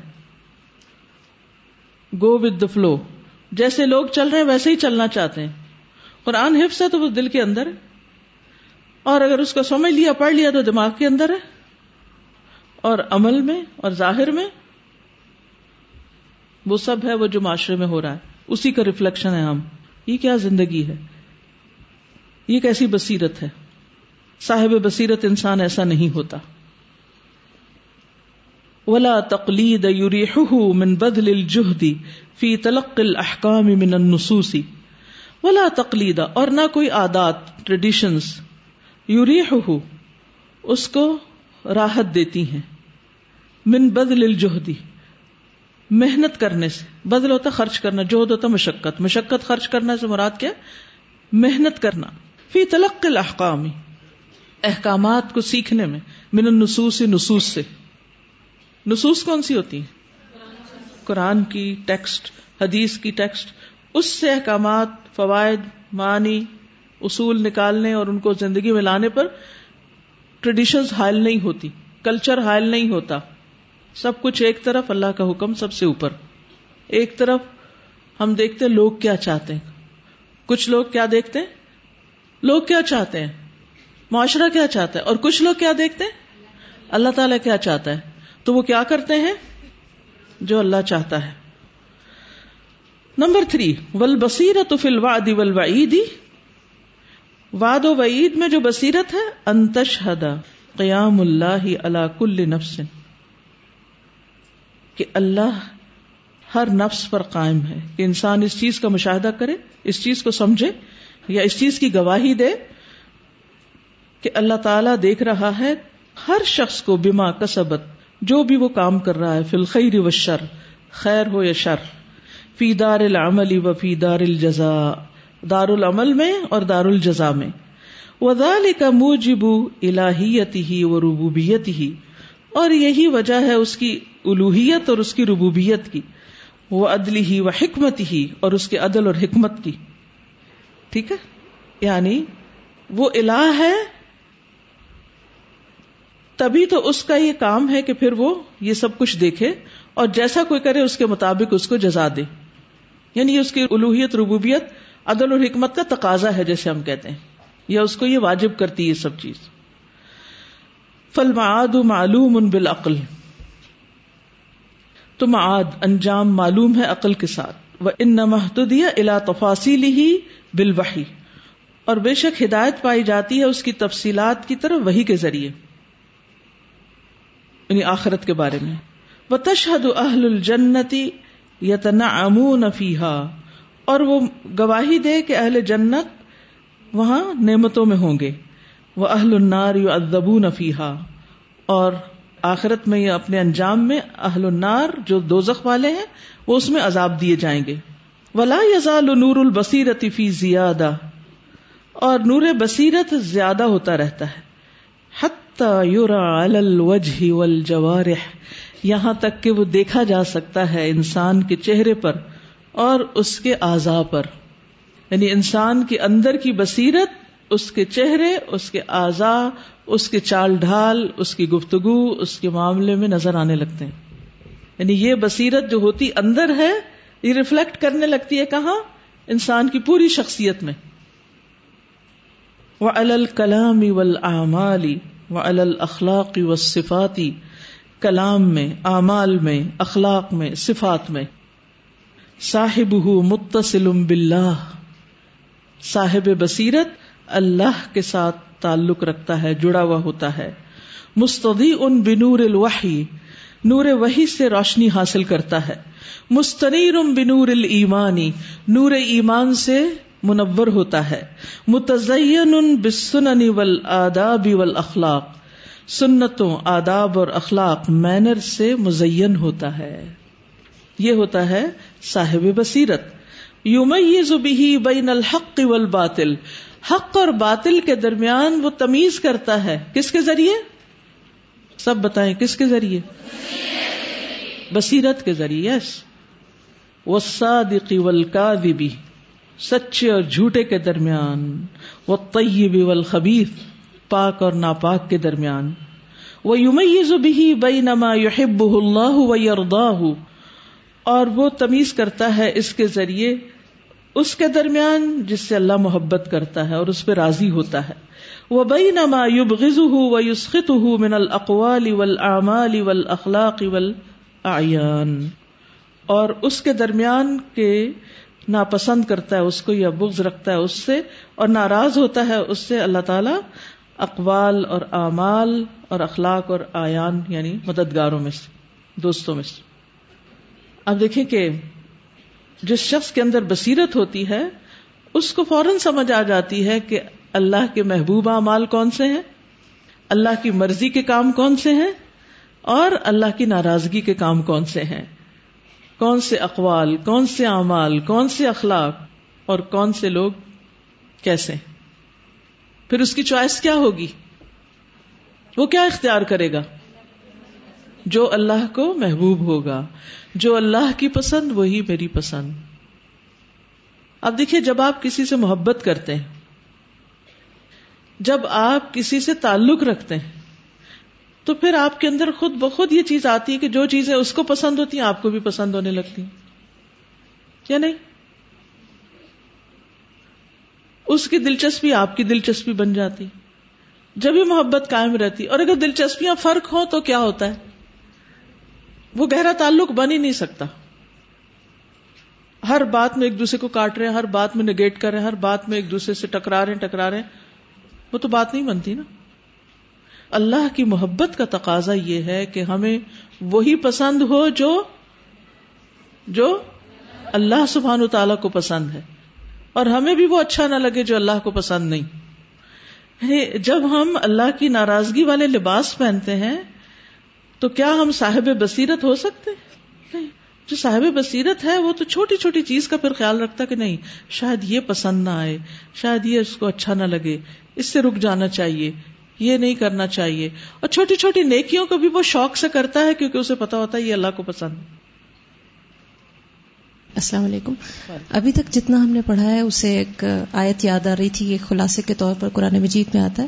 گو ود دا فلو جیسے لوگ چل رہے ہیں، ویسے ہی چلنا چاہتے ہیں۔ قرآن حفظ ہے تو وہ دل کے اندر ہے۔ اور اگر اس کو سمجھ لیا، پڑھ لیا تو دماغ کے اندر ہے۔ اور عمل میں اور ظاہر میں، وہ سب ہے، وہ جو معاشرے میں ہو رہا ہے۔ اسی کا ریفلیکشن ہے ہم۔ یہ کیا زندگی ہے؟ یہ کیسی بصیرت ہے۔ صاحب بصیرت انسان ایسا نہیں ہوتا۔ ولا تقلید من بدل الجہدی فی تلق الاحکام من النصوصی ولا تقلید اور نہ کوئی عادات ٹریڈیشنز یوریحہ اس کو راحت دیتی ہیں۔ من بدل الجہدی محنت کرنے سے۔ بدل ہوتا خرچ کرنا جوہد ہوتا مشقت۔ مشقت خرچ کرنا سے مراد کیا؟ محنت کرنا۔ فی تلق الاحکام، احکامات کو سیکھنے میں، من النصوص نصوص سے۔ نصوص کون سی ہوتی ہیں؟ قرآن کی ٹیکسٹ، حدیث کی ٹیکسٹ، اس سے احکامات، فوائد، معنی، اصول نکالنے اور ان کو زندگی میں لانے پر ٹریڈیشن حائل نہیں ہوتی کلچر حائل نہیں ہوتا۔ سب کچھ ایک طرف اللہ کا حکم سب سے اوپر۔ ایک طرف ہم دیکھتے لوگ کیا چاہتے ہیں۔ کچھ لوگ کیا دیکھتے ہیں؟ لوگ کیا چاہتے ہیں؟ معاشرہ کیا چاہتا ہے؟ اور کچھ لوگ کیا دیکھتے ہیں؟ اللہ تعالیٰ کیا چاہتا ہے؟ تو وہ کیا کرتے ہیں؟ جو اللہ چاہتا ہے۔ نمبر تھری ول بصیرت فل واد ول وعیدی واد و وعید میں جو بصیرت ہے انتشہدا قیام اللہ اللہ کل نفس۔ کہ اللہ ہر نفس پر قائم ہے۔ کہ انسان اس چیز کا مشاہدہ کرے، اس چیز کو سمجھے یا اس چیز کی گواہی دے کہ اللہ تعالی دیکھ رہا ہے ہر شخص کو بیما کسبت، جو بھی وہ کام کر رہا ہے، فی الخیر و شر، خیر ہو یا شر، فی دار العمل و فی دار الجزا دار العمل میں اور دار الجزا میں۔ وزال کا موجب الہیتی ہی و ربوبیت ہی اور یہی وجہ ہے اس کی الوحیت اور اس کی ربوبیت کی۔ وہ عدلی ہی و حکمت ہی اور اس کے عدل اور حکمت کی۔ ٹھیک ہے؟ یعنی وہ الہ ہے، تبھی تو اس کا یہ کام ہے کہ پھر وہ یہ سب کچھ دیکھے اور جیسا کوئی کرے اس کے مطابق اس کو جزا دے۔ یعنی اس کی الوحیت ربوبیت، عدل اور حکمت کا تقاضا ہے جیسے ہم کہتے ہیں، یا اس کو یہ واجب کرتی ہے سب چیز۔ فل معاد معلوم ان بالعقل۔ تو معاد، انجام معلوم ہے عقل کے ساتھ۔ وہ ان محدودیہ الا تفاصیل ہی بالوحی۔ اور بے شک ہدایت پائی جاتی ہے اس کی تفصیلات کی طرف وہی کے ذریعے۔ یعنی آخرت کے بارے میں۔ وہ تشہد اہل الجنتی یتنا امون فیحا اور وہ گواہی دے کہ اہل جنت وہاں نعمتوں میں ہوں گے۔ وہ اہل النار یو ادبو نفیحا اور آخرت میں یا اپنے انجام میں اہل النار جو دوزخ والے ہیں، وہ اس میں عذاب دیے جائیں گے۔ ولا یزال نور البصیرت فی زیادہ اور نور بصیرت زیادہ ہوتا رہتا ہے۔ یہاں تک کہ وہ دیکھا جا سکتا ہے انسان کے چہرے پر اور اس کے اعضا پر۔ یعنی انسان کے اندر کی بصیرت، اس کے چہرے، اس کے اعضا اس کے چال ڈھال، اس کی گفتگو، اس کے معاملے میں نظر آنے لگتے ہیں۔ یعنی یہ بصیرت جو ہوتی اندر ہے یہ ریفلیکٹ کرنے لگتی ہے کہاں؟ انسان کی پوری شخصیت میں۔ وہ الکلامی ولامالی و الاخلاق و صفاتی کلام میں، اعمال میں، اخلاق میں، صفات میں۔ صاحب متصل باللہ۔ صاحب بصیرت اللہ کے ساتھ تعلق رکھتا ہے، جڑا ہوا ہوتا ہے۔ مستدی ان بنور الوحی۔ نور وحی سے روشنی حاصل کرتا ہے۔ مستنیر بنور المانی نور ایمان سے منور ہوتا ہے۔ متزین بالسنن والآداب والاخلاق سنتوں، آداب اور اخلاق مینر سے مزین ہوتا ہے۔ یہ ہوتا ہے صاحب بصیرت۔ یومیز به بین الحق والباطل، حق اور باطل کے درمیان وہ تمیز کرتا ہے۔ کس کے ذریعے؟ سب بتائیں کس کے ذریعے؟ بصیرت کے ذریعے یس وہ والصادق والکاذب سچے اور جھوٹے کے درمیان، والطیب والخبیث پاک اور ناپاک کے درمیان. وہ یومیز بھی بئی نما یحب اللہ و اور وہ تمیز کرتا ہے اس کے ذریعے، اس کے درمیان جس سے اللہ محبت کرتا ہے اور اس پہ راضی ہوتا ہے. وہ بئی نما یوب غز یوسخت من القوال اول اعمال اول اخلاق اول اور اس کے درمیان کے ناپسند کرتا ہے اس کو یا بغض رکھتا ہے اس سے اور ناراض ہوتا ہے اس سے اللہ تعالی اقوال اور اعمال اور اخلاق اور آیان یعنی مددگاروں میں سے، دوستوں میں سے۔ اب دیکھیں کہ جس شخص کے اندر بصیرت ہوتی ہے، اس کو فوراً سمجھ آ جاتی ہے کہ اللہ کے محبوب اعمال کون سے ہیں؟ اللہ کی مرضی کے کام کون سے ہیں؟ اور اللہ کی ناراضگی کے کام کون سے ہیں؟ کون سے اقوال، کون سے اعمال، کون سے اخلاق اور کون سے لوگ کیسے پھر اس کی چوائس کیا ہوگی؟ وہ کیا اختیار کرے گا؟ جو اللہ کو محبوب ہوگا، جو اللہ کی پسند، وہی میری پسند۔ اب دیکھیے، جب آپ کسی سے محبت کرتے ہیں جب آپ کسی سے تعلق رکھتے ہیں، تو پھر آپ کے اندر خود بخود یہ چیز آتی ہے کہ جو چیزیں اس کو پسند ہوتی ہیں، آپ کو بھی پسند ہونے لگتی ہیں۔ یا نہیں؟ اس کی دلچسپی آپ کی دلچسپی بن جاتی۔ جب بھی محبت قائم رہتی، اور اگر دلچسپیاں فرق ہوں تو کیا ہوتا ہے؟ وہ گہرا تعلق بن ہی نہیں سکتا۔ ہر بات میں ایک دوسرے کو کاٹ رہے ہیں، ہر بات میں نگیٹ کر رہے ہیں، ہر بات میں ایک دوسرے سے ٹکرا رہے ہیں، ٹکرا رہے ہیں۔ وہ تو بات نہیں بنتی نا۔ اللہ کی محبت کا تقاضا یہ ہے کہ ہمیں وہی پسند ہو جو جو اللہ سبحان و تعالی کو پسند ہے۔ اور ہمیں بھی وہ اچھا نہ لگے جو اللہ کو پسند نہیں۔ یعنی جب ہم اللہ کی ناراضگی والے لباس پہنتے ہیں، تو کیا ہم صاحب بصیرت ہو سکتے؟ نہیں۔ جو صاحب بصیرت ہے، وہ تو چھوٹی چھوٹی چیز کا پھر خیال رکھتا کہ نہیں، شاید یہ پسند نہ آئے، شاید یہ اس کو اچھا نہ لگے۔ اس سے رک جانا چاہیے یہ نہیں کرنا چاہیے۔ اور چھوٹی چھوٹی نیکیوں کو بھی وہ شوق سے کرتا ہے کیونکہ اسے پتا ہوتا ہے یہ اللہ کو پسند السلام علیکم۔ ابھی تک جتنا ہم نے پڑھا ہے اسے ایک آیت یاد آ رہی تھی ایک خلاصے کے طور پر قرآن مجید میں آتا ہے۔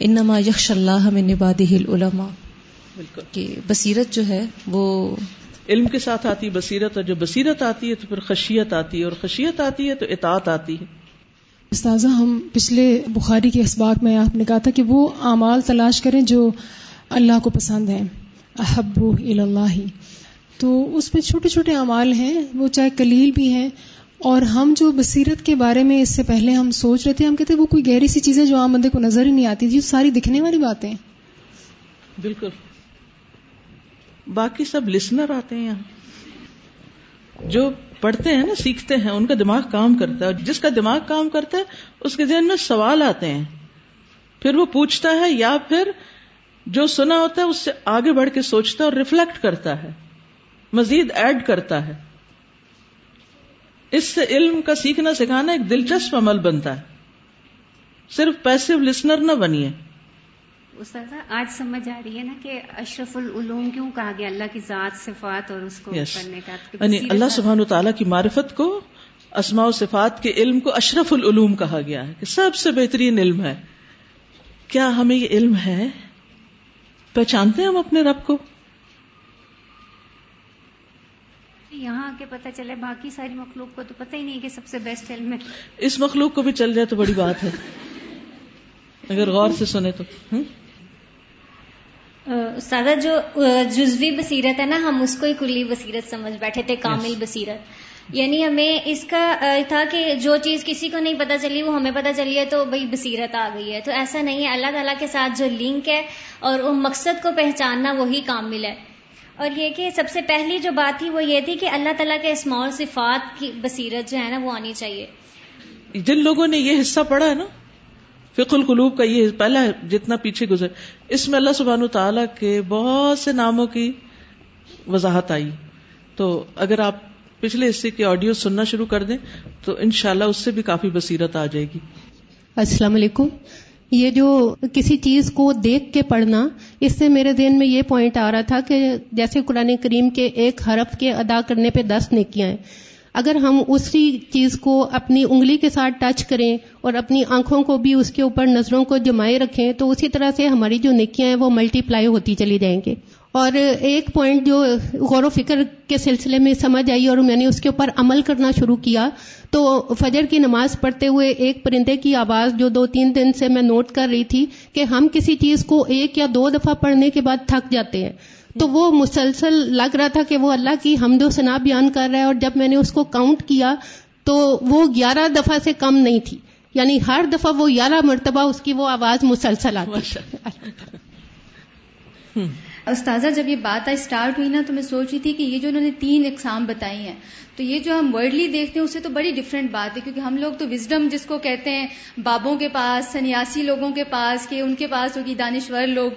انما یکش اللہ میں نبادی العلما کہ بصیرت جو ہے وہ علم کے ساتھ آتی بصیرت اور جو بصیرت آتی ہے تو پھر خشیت آتی ہے اور خشیت آتی ہے تو اطاعت آتی ہے۔ استاذہ، ہم پچھلے بخاری کے اسباق میں آپ نے کہا تھا کہ وہ اعمال تلاش کریں جو اللہ کو پسند ہیں۔ احب اللہ تو اس میں چھوٹے چھوٹے اعمال ہیں، وہ چاہے کلیل بھی ہیں۔ اور ہم جو بصیرت کے بارے میں اس سے پہلے ہم سوچ رہے تھے، ہم کہتے وہ کوئی گہری سی چیزیں جو عام بندے کو نظر ہی نہیں آتی تھی ساری دکھنے والی باتیں۔ بالکل۔ باقی سب لسنر آتے ہیں یہاں۔ جو پڑھتے ہیں نا، سیکھتے ہیں، ان کا دماغ کام کرتا ہے اور جس کا دماغ کام کرتا ہے، اس کے ذہن میں سوال آتے ہیں۔ پھر وہ پوچھتا ہے یا پھر جو سنا ہوتا ہے، اس سے آگے بڑھ کے سوچتا ہے اور ریفلیکٹ کرتا ہے۔ مزید ایڈ کرتا ہے۔ اس سے علم کا سیکھنا، سکھانا ایک دلچسپ عمل بنتا ہے۔ صرف پیسو لسنر نہ بنیے۔ استاذہ آج سمجھ آ رہی ہے نا کہ اشرف العلوم کیوں کہا گیا؟ اللہ کی ذات صفات اور اس کو yes. کرنے کا یعنی اللہ سبحان تعالیٰ کی معرفت کو اسماء و صفات کے علم کو اشرف العلوم کہا گیا ہے کہ سب سے بہترین علم ہے۔ کیا ہمیں یہ علم ہے؟ پہچانتے ہیں ہم اپنے رب کو؟ یہاں کے پتہ چلے باقی ساری مخلوق کو تو پتہ ہی نہیں کہ سب سے بیسٹ علم ہے۔ اس مخلوق کو بھی چل جائے تو بڑی بات ہے۔ اگر غور سے سنے تو۔ استاد جو جزوی بصیرت ہے نا ہم اس کو ہی کلی بصیرت سمجھ بیٹھے تھے کامل بصیرت۔ یعنی ہمیں اس کا تھا کہ جو چیز کسی کو نہیں پتا چلی وہ ہمیں پتا چلی ہے تو بھائی بصیرت آ گئی ہے۔ تو ایسا نہیں ہے اللہ تعالیٰ کے ساتھ جو لنک ہے اور وہ مقصد کو پہچاننا وہی کامل ہے۔ اور یہ کہ سب سے پہلی جو بات تھی وہ یہ تھی کہ اللہ تعالیٰ کے اسمال صفات کی بصیرت جو ہے نا وہ آنی چاہیے۔ جن لوگوں نے یہ حصہ پڑھا ہے نا فق القلوب کا یہ پہلا جتنا پیچھے گزر، اس میں اللہ سبحان تعالیٰ کے بہت سے ناموں کی وضاحت آئی۔ تو اگر آپ پچھلے حصے کی آڈیو سننا شروع کر دیں، تو انشاءاللہ اس سے بھی کافی بصیرت آ جائے گی۔ السلام علیکم۔ یہ جو کسی چیز کو دیکھ کے پڑھنا، اس سے میرے ذہن میں یہ پوائنٹ آ رہا تھا کہ جیسے قرآن کریم کے ایک حرف کے ادا کرنے پہ دس نیکیاں ہیں۔ اگر ہم اسی چیز کو اپنی انگلی کے ساتھ ٹچ کریں اور اپنی آنکھوں کو بھی اس کے اوپر نظروں کو جمائے رکھیں، تو اسی طرح سے ہماری جو نیکیاں ہیں وہ ملٹی پلائی ہوتی چلی جائیں گے اور ایک پوائنٹ جو غور و فکر کے سلسلے میں سمجھ آئی اور میں نے اس کے اوپر عمل کرنا شروع کیا، تو فجر کی نماز پڑھتے ہوئے ایک پرندے کی آواز جو دو تین دن سے میں نوٹ کر رہی تھی کہ ہم کسی چیز کو ایک یا دو دفعہ پڑھنے کے بعد تھک جاتے ہیں۔ تو وہ مسلسل لگ رہا تھا کہ وہ اللہ کی حمد و ثنا بیان کر رہا ہے اور جب میں نے اس کو کاؤنٹ کیا تو وہ گیارہ دفعہ سے کم نہیں تھی۔ یعنی ہر دفعہ وہ گیارہ مرتبہ اس کی وہ آواز مسلسل آتی۔ استاذہ، جب یہ بات آئی اسٹارٹ ہوئی نا تو میں سوچ رہی تھی کہ یہ جو انہوں نے تین اقسام بتائی ہیں، تو یہ جو ہم ورڈلی دیکھتے ہیں اسے تو بڑی ڈفرینٹ بات ہے، کیونکہ ہم لوگ تو وزڈم جس کو کہتے ہیں، بابوں کے پاس، سنیاسی لوگوں کے پاس، کہ ان کے پاس ہوگی دانشور لوگ۔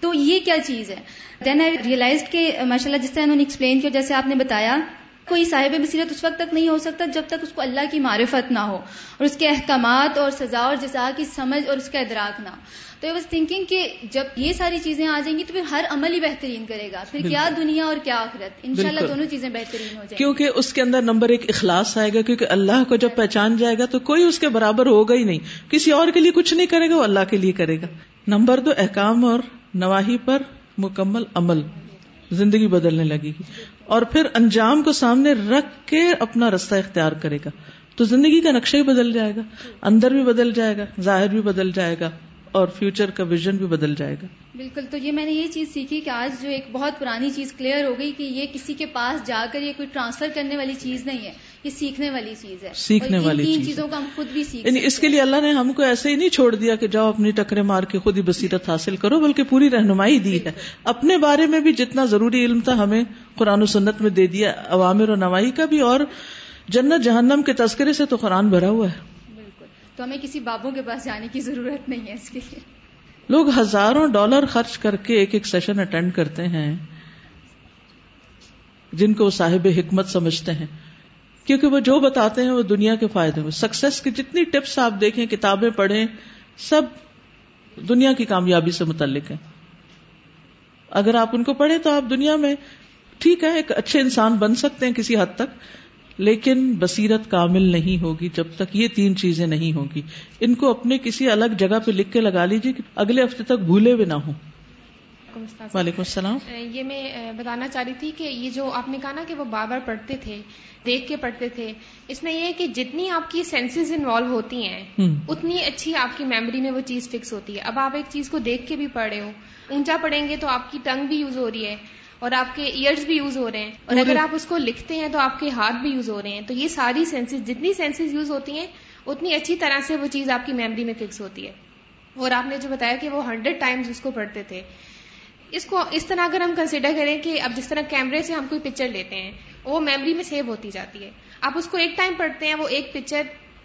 تو یہ کیا چیز ہے؟ دین آئی ریئلائز کہ ماشاء اللہ جس طرح انہوں نے ایکسپلین کیا جیسے آپ نے بتایا کوئی صاحب بصیرت اس وقت تک نہیں ہو سکتا جب تک اس کو اللہ کی معرفت نہ ہو اور اس کے احکامات اور سزا اور جزا کی سمجھ اور اس کا ادراک نہ ہو۔ تو آئی واز تھنکنگ کہ جب یہ ساری چیزیں آ جائیں گی تو پھر ہر عمل ہی بہترین کرے گا۔ پھر کیا دنیا اور کیا آخرت؟ ان شاء اللہ دونوں چیزیں بہترین ہو جائیں کیونکہ اس کے اندر نمبر ایک اخلاص آئے گا کیونکہ اللہ کو جب پہچان جائے گا تو کوئی اس کے برابر ہوگا ہی نہیں۔ کسی اور کے لیے کچھ نہیں کرے گا وہ اللہ کے لیے کرے گا۔ نمبر دو احکام اور نواحی پر مکمل عمل زندگی بدلنے لگے گی۔ اور پھر انجام کو سامنے رکھ کے اپنا رستہ اختیار کرے گا۔ تو زندگی کا نقشہ ہی بدل جائے گا، اندر بھی بدل جائے گا، ظاہر بھی بدل جائے گا، اور فیوچر کا ویژن بھی بدل جائے گا۔ بالکل، تو یہ میں نے یہ چیز سیکھی کہ آج جو ایک بہت پرانی چیز کلیئر ہو گئی کہ یہ کسی کے پاس جا کر یہ کوئی ٹرانسفر کرنے والی چیز نہیں ہے۔ یہ سیکھنے والی چیز ہے۔ سیکھنے والی تین چیزوں کا ہم خود بھی سیکھ یعنی اس کے لیے اللہ نے ہم کو ایسے ہی نہیں چھوڑ دیا کہ جاؤ اپنی ٹکرے مار کے خود ہی بصیرت حاصل کرو بلکہ پوری رہنمائی دی ہے۔ اپنے بارے میں بھی جتنا ضروری علم تھا ہمیں قرآن و سنت میں دے دیا۔ عوامر و نوائی کا بھی اور جنت جہنم کے تذکرے سے تو قرآن بھرا ہوا ہے۔ بالکل۔ تو ہمیں کسی بابوں کے پاس جانے کی ضرورت نہیں ہے اس کے لیے۔ لوگ ہزاروں ڈالر خرچ کر کے ایک ایک سیشن اٹینڈ کرتے ہیں جن کو صاحب حکمت سمجھتے ہیں۔ کیونکہ وہ جو بتاتے ہیں وہ دنیا کے فائدے میں سکسیس کی جتنی ٹپس آپ دیکھیں، کتابیں پڑھیں، سب دنیا کی کامیابی سے متعلق ہیں۔ اگر آپ ان کو پڑھیں تو آپ دنیا میں ٹھیک ہے ایک اچھے انسان بن سکتے ہیں کسی حد تک، لیکن بصیرت کامل نہیں ہوگی جب تک یہ تین چیزیں نہیں ہوگی ان کو اپنے کسی الگ جگہ پہ لکھ کے لگا لیجیے کہ اگلے ہفتے تک بھولے ہوئے نہ ہوں۔ وعلیکم السلام۔ یہ میں بتانا چاہ رہی تھی کہ یہ جو آپ نے کہا نا کہ وہ بار بار پڑھتے تھے دیکھ کے پڑھتے تھے اس میں یہ ہے کہ جتنی آپ کی سینسز انوالو ہوتی ہیں اتنی اچھی آپ کی میموری میں وہ چیز فکس ہوتی ہے۔ اب آپ ایک چیز کو دیکھ کے بھی پڑھ رہے ہو اونچا پڑھیں گے تو آپ کی ٹنگ بھی یوز ہو رہی ہے اور آپ کے ایئرز بھی یوز ہو رہے ہیں۔ اور اگر آپ اس کو لکھتے ہیں تو آپ کے ہاتھ بھی یوز ہو رہے ہیں۔ تو یہ ساری سینسز جتنی سینسز یوز ہوتی ہیں اتنی اچھی طرح سے وہ چیز آپ کی میموری میں فکس ہوتی ہے۔ اور آپ نے جو بتایا کہ وہ ہنڈریڈ ٹائمز اس کو پڑھتے تھے۔ اس کو اس طرح اگر ہم کنسیڈر کریں کہ اب جس طرح کیمرے سے ہم کوئی پکچر لیتے ہیں وہ میموری میں سیو ہوتی جاتی ہے۔ آپ اس کو ایک ٹائم پڑھتے ہیں وہ ایک پکچر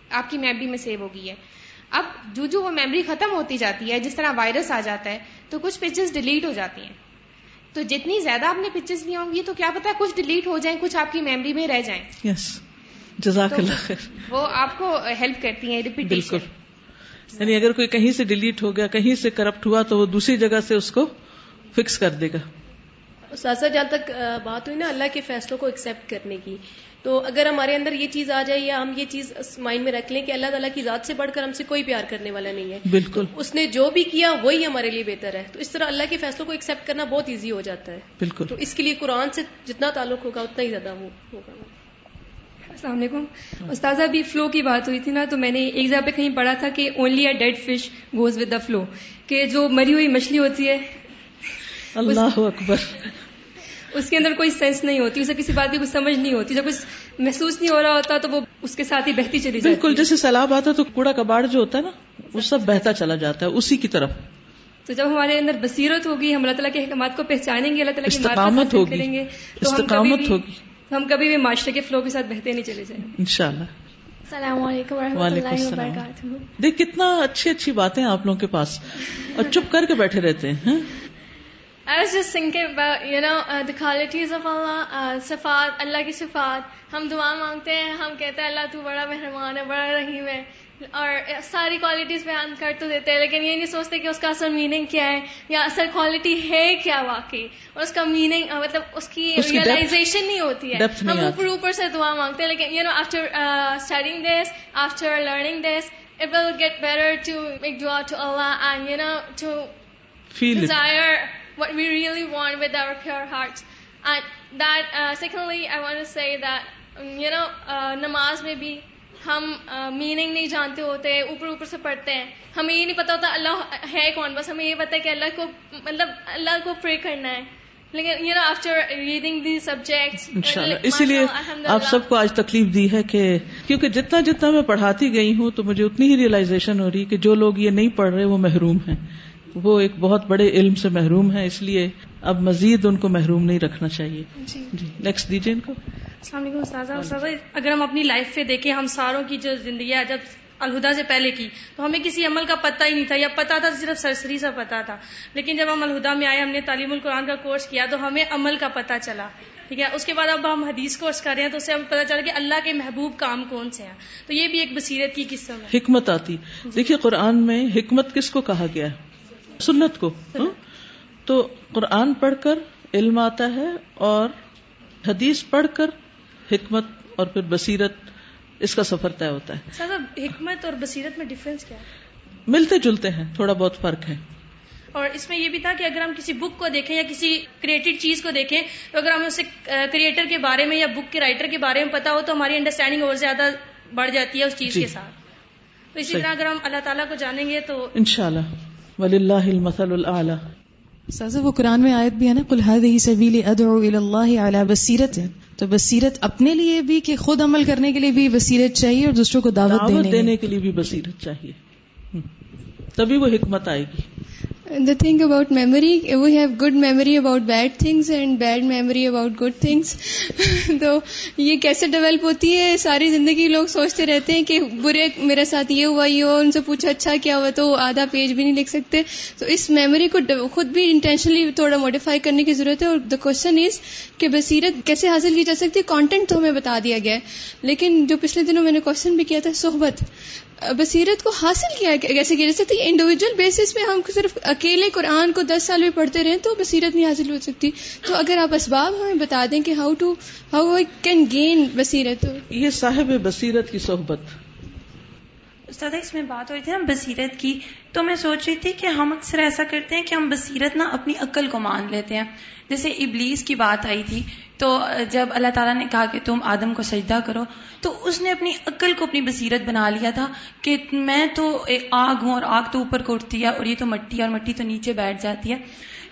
آپ کی میموری میں سیو ہوگی ہے۔ اب جو جو وہ میموری ختم ہوتی جاتی ہے جس طرح وائرس آ جاتا ہے تو کچھ پکچرز ڈیلیٹ ہو جاتی ہیں۔ تو جتنی زیادہ آپ نے پکچرز لی ہوں گی تو کیا پتا کچھ ڈیلیٹ ہو جائیں کچھ آپ کی میموری میں رہ جائیں۔ یس جزاک اللہ خیر۔ وہ آپ کو ہیلپ کرتی ہیں ریپیٹیشن بالکل۔ یعنی اگر کوئی کہیں سے ڈیلیٹ ہو گیا کہیں سے کرپٹ ہوا تو وہ دوسری جگہ سے اس کو فکس کر دے گا۔ ساتھ جہاں تک بات ہوئی نا اللہ کے فیصلوں کو ایکسپٹ کرنے کی تو اگر ہمارے اندر یہ چیز آ جائے یا ہم یہ چیز مائنڈ میں رکھ لیں کہ اللہ تعالیٰ کی ذات سے بڑھ کر ہم سے کوئی پیار کرنے والا نہیں ہے۔ بالکل۔ اس نے جو بھی کیا وہی ہمارے لیے بہتر ہے۔ تو اس طرح اللہ کے فیصلوں کو ایکسپٹ کرنا بہت ایزی ہو جاتا ہے۔ بالکل۔ تو اس کے لیے قرآن سے جتنا تعلق ہوگا اتنا ہی زیادہ ہوگا۔ السلام علیکم۔ استاذہ ابھی فلو کی بات ہوئی تھی نا تو میں نے ایک جگہ پہ کہیں پڑھا تھا کہ only a dead fish goes with the flow کہ جو مری ہوئی مچھلی ہوتی ہے اللہ اکبر۔ اس کے اندر کوئی سینس نہیں ہوتی اسے کسی بات کی کچھ سمجھ نہیں ہوتی جب کچھ محسوس نہیں ہو رہا ہوتا تو وہ اس کے ساتھ ہی بہتی چلی جاتی۔ بالکل جیسے سیلاب آتا تو کوڑا کباڑ جو ہوتا ہے نا وہ سب بہتا چلا جاتا ہے اسی کی طرف۔ تو جب ہمارے اندر بصیرت ہوگی ہم اللہ تعالیٰ کے احکامات کو پہچانیں گے اللہ تعالیٰ کی استقامت ہوگی کریں گے تو استقامت ہوگی۔ ہم کبھی بھی معاشرے کے فلو کے ساتھ بہتے نہیں چلے جائیں۔ انشاءاللہ۔ السلام علیکم ورحمۃ اللہ وبرکاتہ۔ دیکھ کتنا اچھی اچھی باتیں آپ لوگوں کے پاس۔ اور چپ کر کے بیٹھے رہتے ہیں I was just thinking about, you know, uh, the qualities of Allah, uh, صفات, اللہ کی صفات ہم دعا مانگتے ہیں ہم کہتے ہیں اللہ تو بڑا مہربان ہے بڑا رحیم ہے اور ساری کوالٹیز بیان کر تو دیتے ہیں لیکن یہ نہیں سوچتے کہ اس کا اصل میننگ کیا ہے یا اصل کوالٹی ہے کیا واقعی؟ اور اس کا میننگ مطلب اس کی ریئلائزیشن نہیں ہوتی ہے۔ ہم اوپر اوپر سے دعا مانگتے ہیں لیکن you know after studying this after learning this it will get better to make دعا to Allah and you know to desire what we really want with our pure heart and that secondly I want say that you know نماز میں بھی ہم میننگ نہیں جانتے ہوتے اوپر اوپر سے پڑھتے ہیں ہمیں یہ نہیں پتا ہوتا اللہ ہے کون بس ہمیں یہ پتا ہے کہ اللہ کو مطلب اللہ کو پرے کرنا ہے لیکن you know after reading the subject اسی لیے آپ سب کو آج تکلیف دی ہے کہ کیونکہ جتنا جتنا میں پڑھاتی گئی ہوں تو مجھے اتنی ہی ریئلائزیشن ہو رہی کہ جو لوگ یہ نہیں پڑھ رہے وہ محروم ہیں وہ ایک بہت بڑے علم سے محروم ہے اس لیے اب مزید ان کو محروم نہیں رکھنا چاہیے۔ جی۔ نیکسٹ دیجیے ان کو۔ السلام علیکم استاذہ۔ اگر ہم اپنی لائف پہ دیکھیں ہم ساروں کی جو زندگی ہے جب الہدا سے پہلے کی تو ہمیں کسی عمل کا پتہ ہی نہیں تھا یا پتا تھا صرف سرسری سا پتا تھا۔ لیکن جب ہم الہدا میں آئے ہم نے تعلیم القرآن کا کورس کیا تو ہمیں عمل کا پتہ چلا۔ ٹھیک ہے؟ اس کے بعد اب ہم حدیث کورس کر رہے ہیں تو اس سے ہمیں پتا چلا کہ اللہ کے محبوب کام کون سے ہیں۔ تو یہ بھی ایک بصیرت کی قسم ہے۔ حکمت آتی۔ دیکھیے قرآن میں حکمت کس کو کہا گیا ہے؟ سنت کو ہاں؟ تو قرآن پڑھ کر علم آتا ہے اور حدیث پڑھ کر حکمت اور پھر بصیرت اس کا سفر طے ہوتا ہے۔ حکمت اور بصیرت میں ڈفرینس کیا ہے؟ ملتے جلتے ہیں تھوڑا بہت فرق ہے۔ اور اس میں یہ بھی تھا کہ اگر ہم کسی بک کو دیکھیں یا کسی کریٹڈ چیز کو دیکھیں تو اگر ہمیں اسے کریٹر کے بارے میں یا بک کے رائٹر کے بارے میں پتا ہو تو ہماری انڈرسٹینڈنگ اور زیادہ بڑھ جاتی ہے اس چیز جی. کے ساتھ۔ تو اسی طرح اگر ہم اللہ تعالیٰ کو جانیں گے تو ان اللہ ولی اللہ سازا وہ قرآن میں آیت بھی ہے نا کلحد ہی سبیلی ادعو اللہ اعلیٰ بصیرت۔ ہے تو بصیرت اپنے لیے بھی کہ خود عمل کرنے کے لیے بھی بصیرت چاہیے اور دوسروں کو دعوت دینے کے لیے بھی بصیرت چاہیے۔ تبھی وہ حکمت آئے گی۔ The thing about memory we have good memory about bad things and bad memory about good things تو یہ کیسے ڈیولپ ہوتی ہے؟ ساری زندگی لوگ سوچتے رہتے ہیں کہ برے میرے ساتھ یہ ہوا، یہ ہو ان سے پوچھا اچھا کیا ہوا، تو آدھا پیج بھی نہیں لکھ سکتے۔ تو اس میموری کو خود بھی انٹینشنلی تھوڑا موڈیفائی کرنے کی ضرورت ہے۔ اور دا کوشچن از کہ بصیرت کیسے حاصل کی جا سکتی ہے؟ کانٹینٹ تو ہمیں بتا دیا گیا ہے۔ لیکن جو پچھلے دنوں میں نے کوشچن بھی کیا تھا، صحبت۔ بصیرت کو حاصل کیا کیسے کیا جا سکتی انڈیویجل بیسس پہ ہم صرف اکیلے قرآن کو دس سال بھی پڑھتے رہیں تو بصیرت نہیں حاصل ہو سکتی۔ تو اگر آپ اسباب ہمیں بتا دیں کہ how to how I can gain بصیرت یہ صاحب بصیرت کی صحبت۔ استاد اس میں بات ہو رہی تھی نا بصیرت کی۔ تو میں سوچ رہی تھی کہ ہم اکثر ایسا کرتے ہیں کہ ہم بصیرت نا اپنی عقل کو مان لیتے ہیں۔ جیسے ابلیس کی بات آئی تھی۔ تو جب اللہ تعالیٰ نے کہا کہ تم آدم کو سجدہ کرو، تو اس نے اپنی عقل کو اپنی بصیرت بنا لیا تھا کہ میں تو آگ ہوں اور آگ تو اوپر کو اٹھتی ہے اور یہ تو مٹی اور مٹی تو نیچے بیٹھ جاتی ہے۔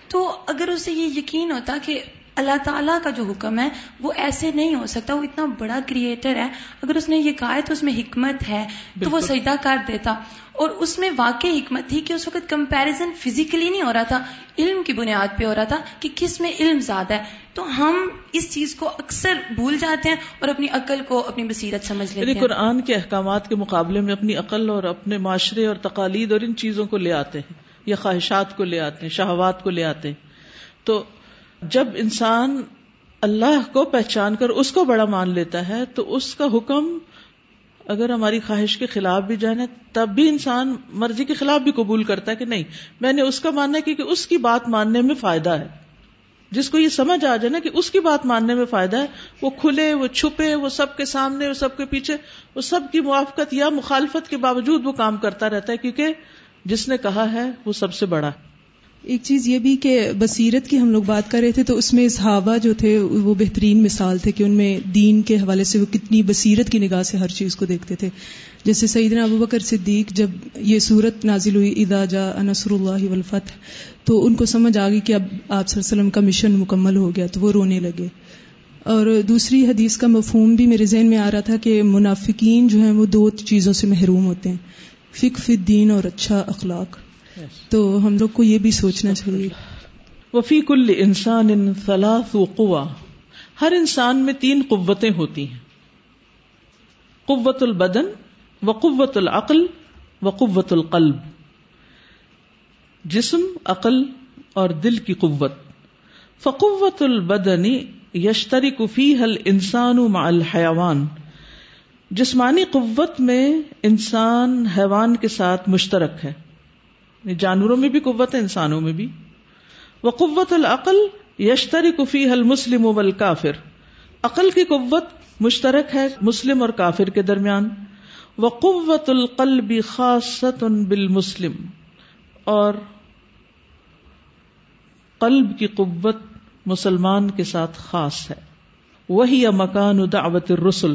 تو اگر اسے یہ یقین ہوتا کہ اللہ تعالیٰ کا جو حکم ہے وہ ایسے نہیں ہو سکتا وہ اتنا بڑا کریٹر ہے۔ اگر اس نے یہ کہا ہے تو اس میں حکمت ہے تو وہ سجدہ کر دیتا۔ اور اس میں واقع حکمت تھی کہ اس وقت کمپیرزن فزیکلی نہیں ہو رہا تھا علم کی بنیاد پہ ہو رہا تھا کہ کس میں علم زیادہ ہے۔ تو ہم اس چیز کو اکثر بھول جاتے ہیں اور اپنی عقل کو اپنی بصیرت سمجھ لیتے یعنی ہیں۔ قرآن کے احکامات کے مقابلے میں اپنی عقل اور اپنے معاشرے اور تقالید اور ان چیزوں کو لے آتے ہیں یا خواہشات کو لے آتے ہیں شہوات کو لے آتے ہیں۔ تو جب انسان اللہ کو پہچان کر اس کو بڑا مان لیتا ہے، تو اس کا حکم اگر ہماری خواہش کے خلاف بھی جانا تب بھی انسان مرضی کے خلاف بھی قبول کرتا ہے کہ نہیں، میں نے اس کا ماننا ہے کیونکہ اس کی بات ماننے میں فائدہ ہے۔ جس کو یہ سمجھ آ جائے نا کہ اس کی بات ماننے میں فائدہ ہے، وہ کھلے، وہ چھپے، وہ سب کے سامنے، وہ سب کے پیچھے، وہ سب کی موافقت یا مخالفت کے باوجود وہ کام کرتا رہتا ہے، کیونکہ جس نے کہا ہے وہ سب سے بڑا ہے۔ ایک چیز یہ بھی کہ بصیرت کی ہم لوگ بات کر رہے تھے تو اس میں صحابہ جو تھے وہ بہترین مثال تھے کہ ان میں دین کے حوالے سے وہ کتنی بصیرت کی نگاہ سے ہر چیز کو دیکھتے تھے۔ جیسے سیدنا ابو بکر صدیق جب یہ صورت نازل ہوئی ادا جا انصر اللہ ولفت تو ان کو سمجھ آ گئی کہ اب آپ صلی اللہ علیہ وسلم کا مشن مکمل ہو گیا تو وہ رونے لگے۔ اور دوسری حدیث کا مفہوم بھی میرے ذہن میں آ رہا تھا کہ منافقین جو ہیں وہ دو چیزوں سے محروم ہوتے ہیں فک فت دین اور اچھا اخلاق۔ تو ہم لوگ کو یہ بھی سوچنا چاہیے۔ وفی کل انسان ان ثلاث قوا ہر انسان میں تین قوتیں ہوتی ہیں۔ قوت البدن و قوت العقل و قوت القلب۔ جسم، عقل اور دل کی قوت۔ فقوت البدنی یشتری کفی حل انسان مع الحیوان۔ جسمانی قوت میں انسان حیوان کے ساتھ مشترک ہے۔ جانوروں میں بھی قوت ہے، انسانوں میں بھی۔ وہ قوت العقل یشتری کفی حل مسلم ابل کافر عقل کی قوت مشترک ہے مسلم اور کافر کے درمیان۔ وہ قوت القلب خاصت بال مسلم اور قلب کی قوت مسلمان کے ساتھ خاص ہے۔ وہی مکان دعوت الرسل۔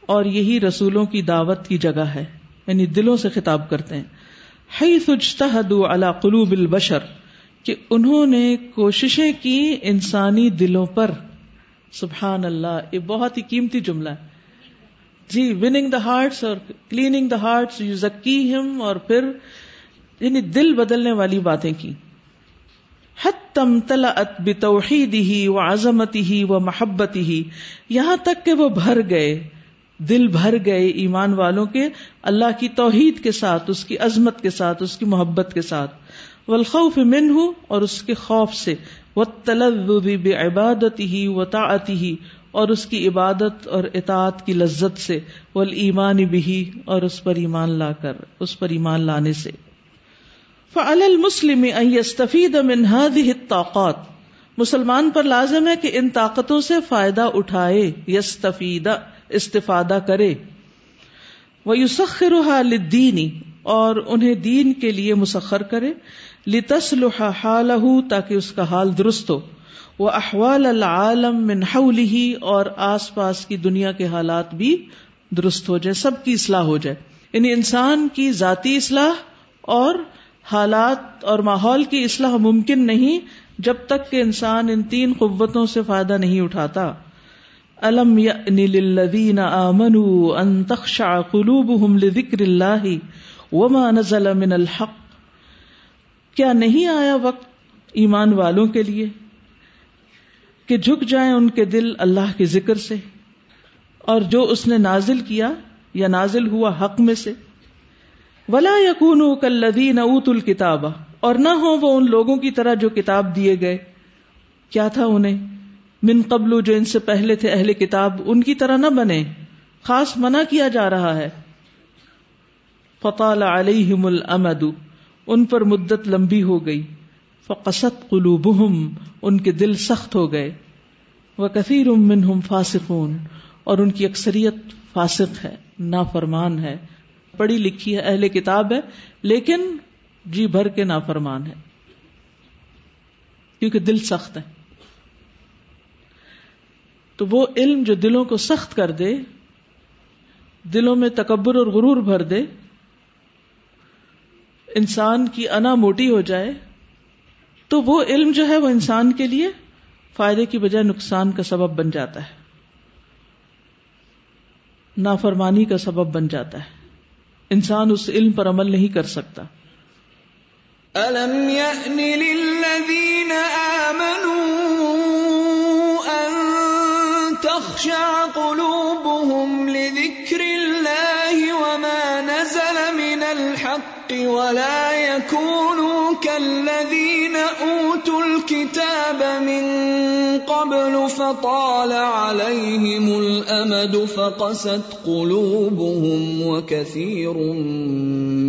اور یہی رسولوں کی دعوت کی جگہ ہے۔ یعنی دلوں سے خطاب کرتے ہیں۔ على قلوب البشر، کہ انہوں نے کوششیں کی انسانی دلوں پر۔ سبحان اللہ، یہ بہت ہی قیمتی جملہ ہے۔ جی وننگ دا ہارٹس اور کلیننگ دا ہارٹس یو زکی ہم اور پھر یعنی دل بدلنے والی باتیں کی۔ حتم تلا ات بتوحید ہی و عظمتی ہی و محبت ہی یہاں تک کہ وہ بھر گئے۔ دل بھر گئے ایمان والوں کے اللہ کی توحید کے ساتھ، اس کی عظمت کے ساتھ، اس کی محبت کے ساتھ۔ والخوف من ہوں اور اس کے خوف سے۔ وہ تلب عبادت ہی و ہی اور اس کی عبادت اور اطاعت کی لذت سے۔ ول ایمان بھی اور اس پر ایمان لا کر، اس پر ایمان لانے سے۔ فعل المسلم استفید من هذه الطاقات۔ مسلمان پر لازم ہے کہ ان طاقتوں سے فائدہ اٹھائے۔ یستفید استفادہ کرے۔ وہ یوسخرها للدین اور انہیں دین کے لیے مسخر کرے۔ لتسلح حالہ تاکہ اس کا حال درست ہو۔ وہ احوال العالم من حوله، اور آس پاس کی دنیا کے حالات بھی درست ہو جائے، سب کی اصلاح ہو جائے۔ یعنی انسان کی ذاتی اصلاح اور حالات اور ماحول کی اصلاح ممکن نہیں، جب تک کہ انسان ان تین قوتوں سے فائدہ نہیں اٹھاتا۔ الم للذین آمنوا ان تخشع قلوبهم لذکر اللہ وما نزل من الحق؟ کیا نہیں آیا وقت ایمان والوں کے لیے کہ جھک جائیں ان کے دل اللہ کے ذکر سے؟ اور جو اس نے نازل کیا یا نازل ہوا حق میں سے؟ ولا یقون کلدین اوت الکتاب اور نہ ہو وہ ان لوگوں کی طرح جو کتاب دیے گئے۔ کیا تھا انہیں؟ من قبل جو ان سے پہلے تھے اہل کتاب، ان کی طرح نہ بنے۔ خاص منع کیا جا رہا ہے۔ فطال علیہم الامد، ان پر مدت لمبی ہو گئی۔ فقصت قلوبہم، ان کے دل سخت ہو گئے۔ وہ کثیر منہم فاسقون، اور ان کی اکثریت فاسق ہے، نافرمان ہے۔ پڑھی لکھی ہے، اہل کتاب ہے، لیکن جی بھر کے نافرمان ہے۔ کیونکہ دل سخت ہے۔ تو وہ علم جو دلوں کو سخت کر دے، دلوں میں تکبر اور غرور بھر دے، انسان کی انا موٹی ہو جائے، تو وہ علم جو ہے وہ انسان کے لیے فائدے کی بجائے نقصان کا سبب بن جاتا ہے۔ نافرمانی کا سبب بن جاتا ہے۔ انسان اس علم پر عمل نہیں کر سکتا۔ تخشع قلوبهم لذكر الله وما نزل من الحق ولا يكونوا كالذين أوتوا الكتاب من قبل فطال عليهم الأمد فقست قلوبهم وكثير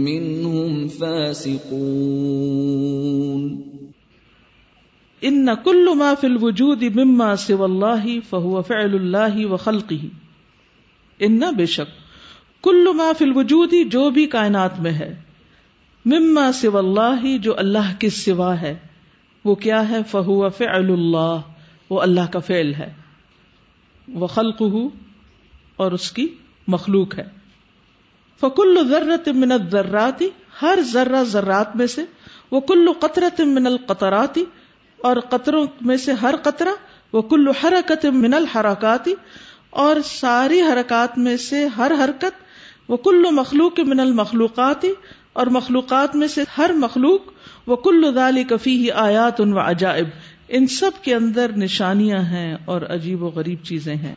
منهم فاسقون ان کل ما فی الوجود مما سو اللہ فہو فعل اللہ و خلقی ان بے شک، کل ما فی الوجود جو بھی کائنات میں ہے، مما سو اللہ جو اللہ کے سوا ہے، وہ کیا ہے؟ فہو فعل اللہ، وہ اللہ کا فعل ہے۔ وہ خلق اور اس کی مخلوق ہے۔ فکل ذرت من الذراتی ہر ذرہ ذرات میں سے وہ کل قطرت من القطراتی اور قطروں میں سے ہر قطرہ، وہ کلو حرکت من الحرکاتی، اور ساری حرکات میں سے ہر حرکت، وہ کلو مخلوق من المخلوقاتی، اور مخلوقات میں سے ہر مخلوق، وہ کلو دالی کفی ہی آیات ان و عجائب۔ ان سب کے اندر نشانیاں ہیں اور عجیب و غریب چیزیں ہیں۔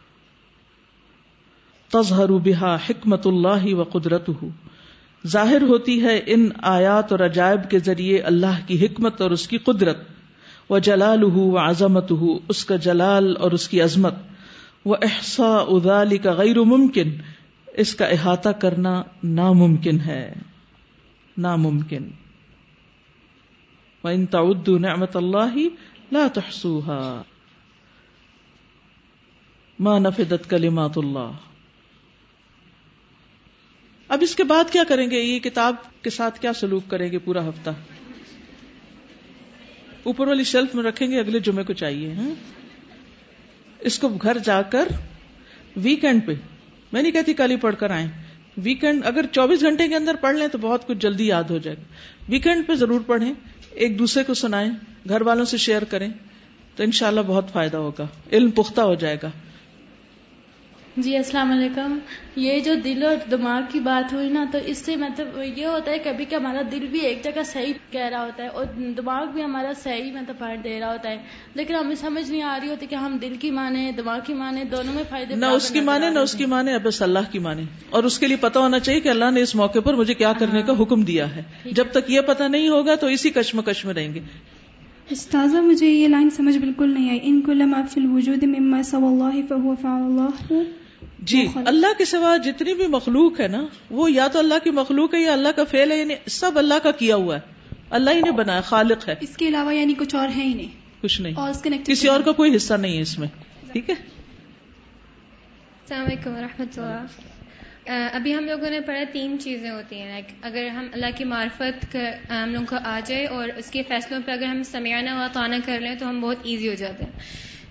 تظہر بہا حکمت اللہ و قدرت ظاہر ہوتی ہے ان آیات اور عجائب کے ذریعے اللہ کی حکمت اور اس کی قدرت۔ و جلال و عظمت اس کا جلال اور اس کی عظمت۔ وہ احسا ادالی کا غیر ممکن اس کا احاطہ کرنا ناممکن ہے۔ ناممکن۔ وَإِن تَعُدُّوا نِعْمَةَ اللَّهِ لَا تُحْصُوهَا۔ ما نفدت کلمات اللہ اب اس کے بعد کیا کریں گے؟ یہ کتاب کے ساتھ کیا سلوک کریں گے پورا ہفتہ؟ اوپر والی شیلف میں رکھیں گے، اگلے جمعے کو چاہیے ہاں؟ اس کو گھر جا کر ویکینڈ پہ، میں نہیں کہتی کل ہی پڑھ کر آئیں۔ ویکینڈ اگر چوبیس گھنٹے کے اندر پڑھ لیں تو بہت کچھ جلدی یاد ہو جائے گا۔ ویکینڈ پہ ضرور پڑھیں، ایک دوسرے کو سنائیں، گھر والوں سے شیئر کریں، تو انشاءاللہ بہت فائدہ ہوگا، علم پختہ ہو جائے گا۔ جی السلام علیکم۔ یہ جو دل اور دماغ کی بات ہوئی نا تو اس سے مطلب یہ ہوتا ہے کبھی کہ ہمارا دل بھی ایک جگہ صحیح کہہ رہا ہوتا ہے اور دماغ بھی ہمارا صحیح مطلب پارٹ دے رہا ہوتا ہے۔ لیکن ہمیں سمجھ نہیں آ رہی ہوتی کہ ہم دل کی مانے دماغ کی مانے دونوں میں فائدے نہ اس کی مانے نہ اس کی مانے اب بس اللہ کی مانے اور اس کے لیے پتا ہونا چاہیے کہ اللہ نے اس موقع پر مجھے کیا کرنے کا حکم دیا ہے۔ جب تک یہ پتا نہیں ہوگا تو اسی کشمکش میں رہیں گے۔ استاذہ مجھے یہ لائن سمجھ بالکل نہیں آئی۔ ان کو لما فی الوجود مما سوى الله فهو فعل الله جی اللہ کے سوا جتنی بھی مخلوق ہے نا وہ یا تو اللہ کی مخلوق ہے یا اللہ کا فیل ہے یعنی سب اللہ کا کیا ہوا ہے۔ اللہ ہی نے بنایا خالق ہے۔ اس کے علاوہ یعنی کچھ اور ہے ہی نہیں۔ کچھ نہیں۔ اور کسی اور کا کوئی حصہ نہیں ہے اس میں۔ ٹھیک ہے؟ السلام علیکم و رحمۃ اللہ ابھی ہم لوگوں نے پڑھا تین چیزیں ہوتی ہیں۔ لائک اگر ہم اللہ کی معرفت ہم لوگوں کو آ جائے اور اس کے فیصلوں پہ اگر ہم سمیانہ و طانہ کر لیں تو ہم بہت ایزی ہو جاتے ہیں۔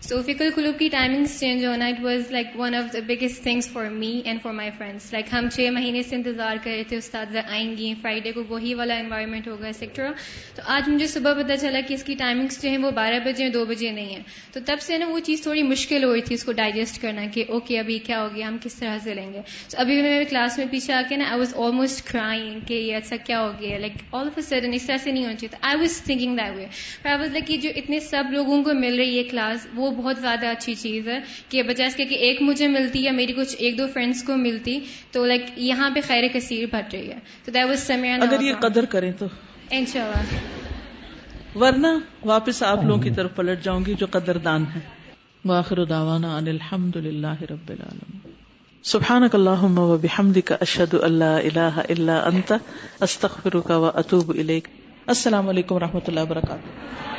سو فکل قلوب کی ٹائمنگس چینج ہونا it was like one of the biggest things for me and for my friends like ہم چھ مہینے سے انتظار کر رہے تھے استاد آئیں گی فرائیڈے کو وہی والا انوائرمنٹ ہوگا ایکسیکٹرا تو آج مجھے صبح پتہ چلا کہ اس کی ٹائمنگس جو ہیں وہ بارہ بجے دو بجے نہیں ہیں تو تب سے نا وہ چیز تھوڑی مشکل ہو رہی تھی اس کو ڈائجسٹ کرنا کہ اوکے ابھی کیا ہو گیا ہم کس طرح سے لیں گے تو ابھی میں کلاس میں پیچھے آ کے نا آئی واز آلموسٹ کرائنگ کہ یہ ایسا کیا ہو گیا like all of a sudden اس طرح سے نہیں ہونا چاہیے I was thinking that way I was like کہ جو اتنے سب لوگوں کو مل رہی ہے کلاس وہ بہت زیادہ اچھی چیز ہے کہ بجائے اس کے کہ ایک مجھے ملتی یا میری کچھ ایک دو فرینڈس کو ملتی تو لائک یہاں پہ خیر کثیر بھٹ رہی ہے۔ تو دیٹ واز سمیان اگر یہ قدر کریں تو۔ انشاءاللہ ورنہ واپس آپ لوگوں کی طرف پلٹ جاؤں گی جو قدر دان ہے واخر دعوانا ان الحمد للہ رب العالمین۔ سبحانك اللهم وبحمدك اشهد ان لا اله الا انت استغفرك واتوب اليك السلام علیکم و رحمۃ اللہ وبرکاتہ۔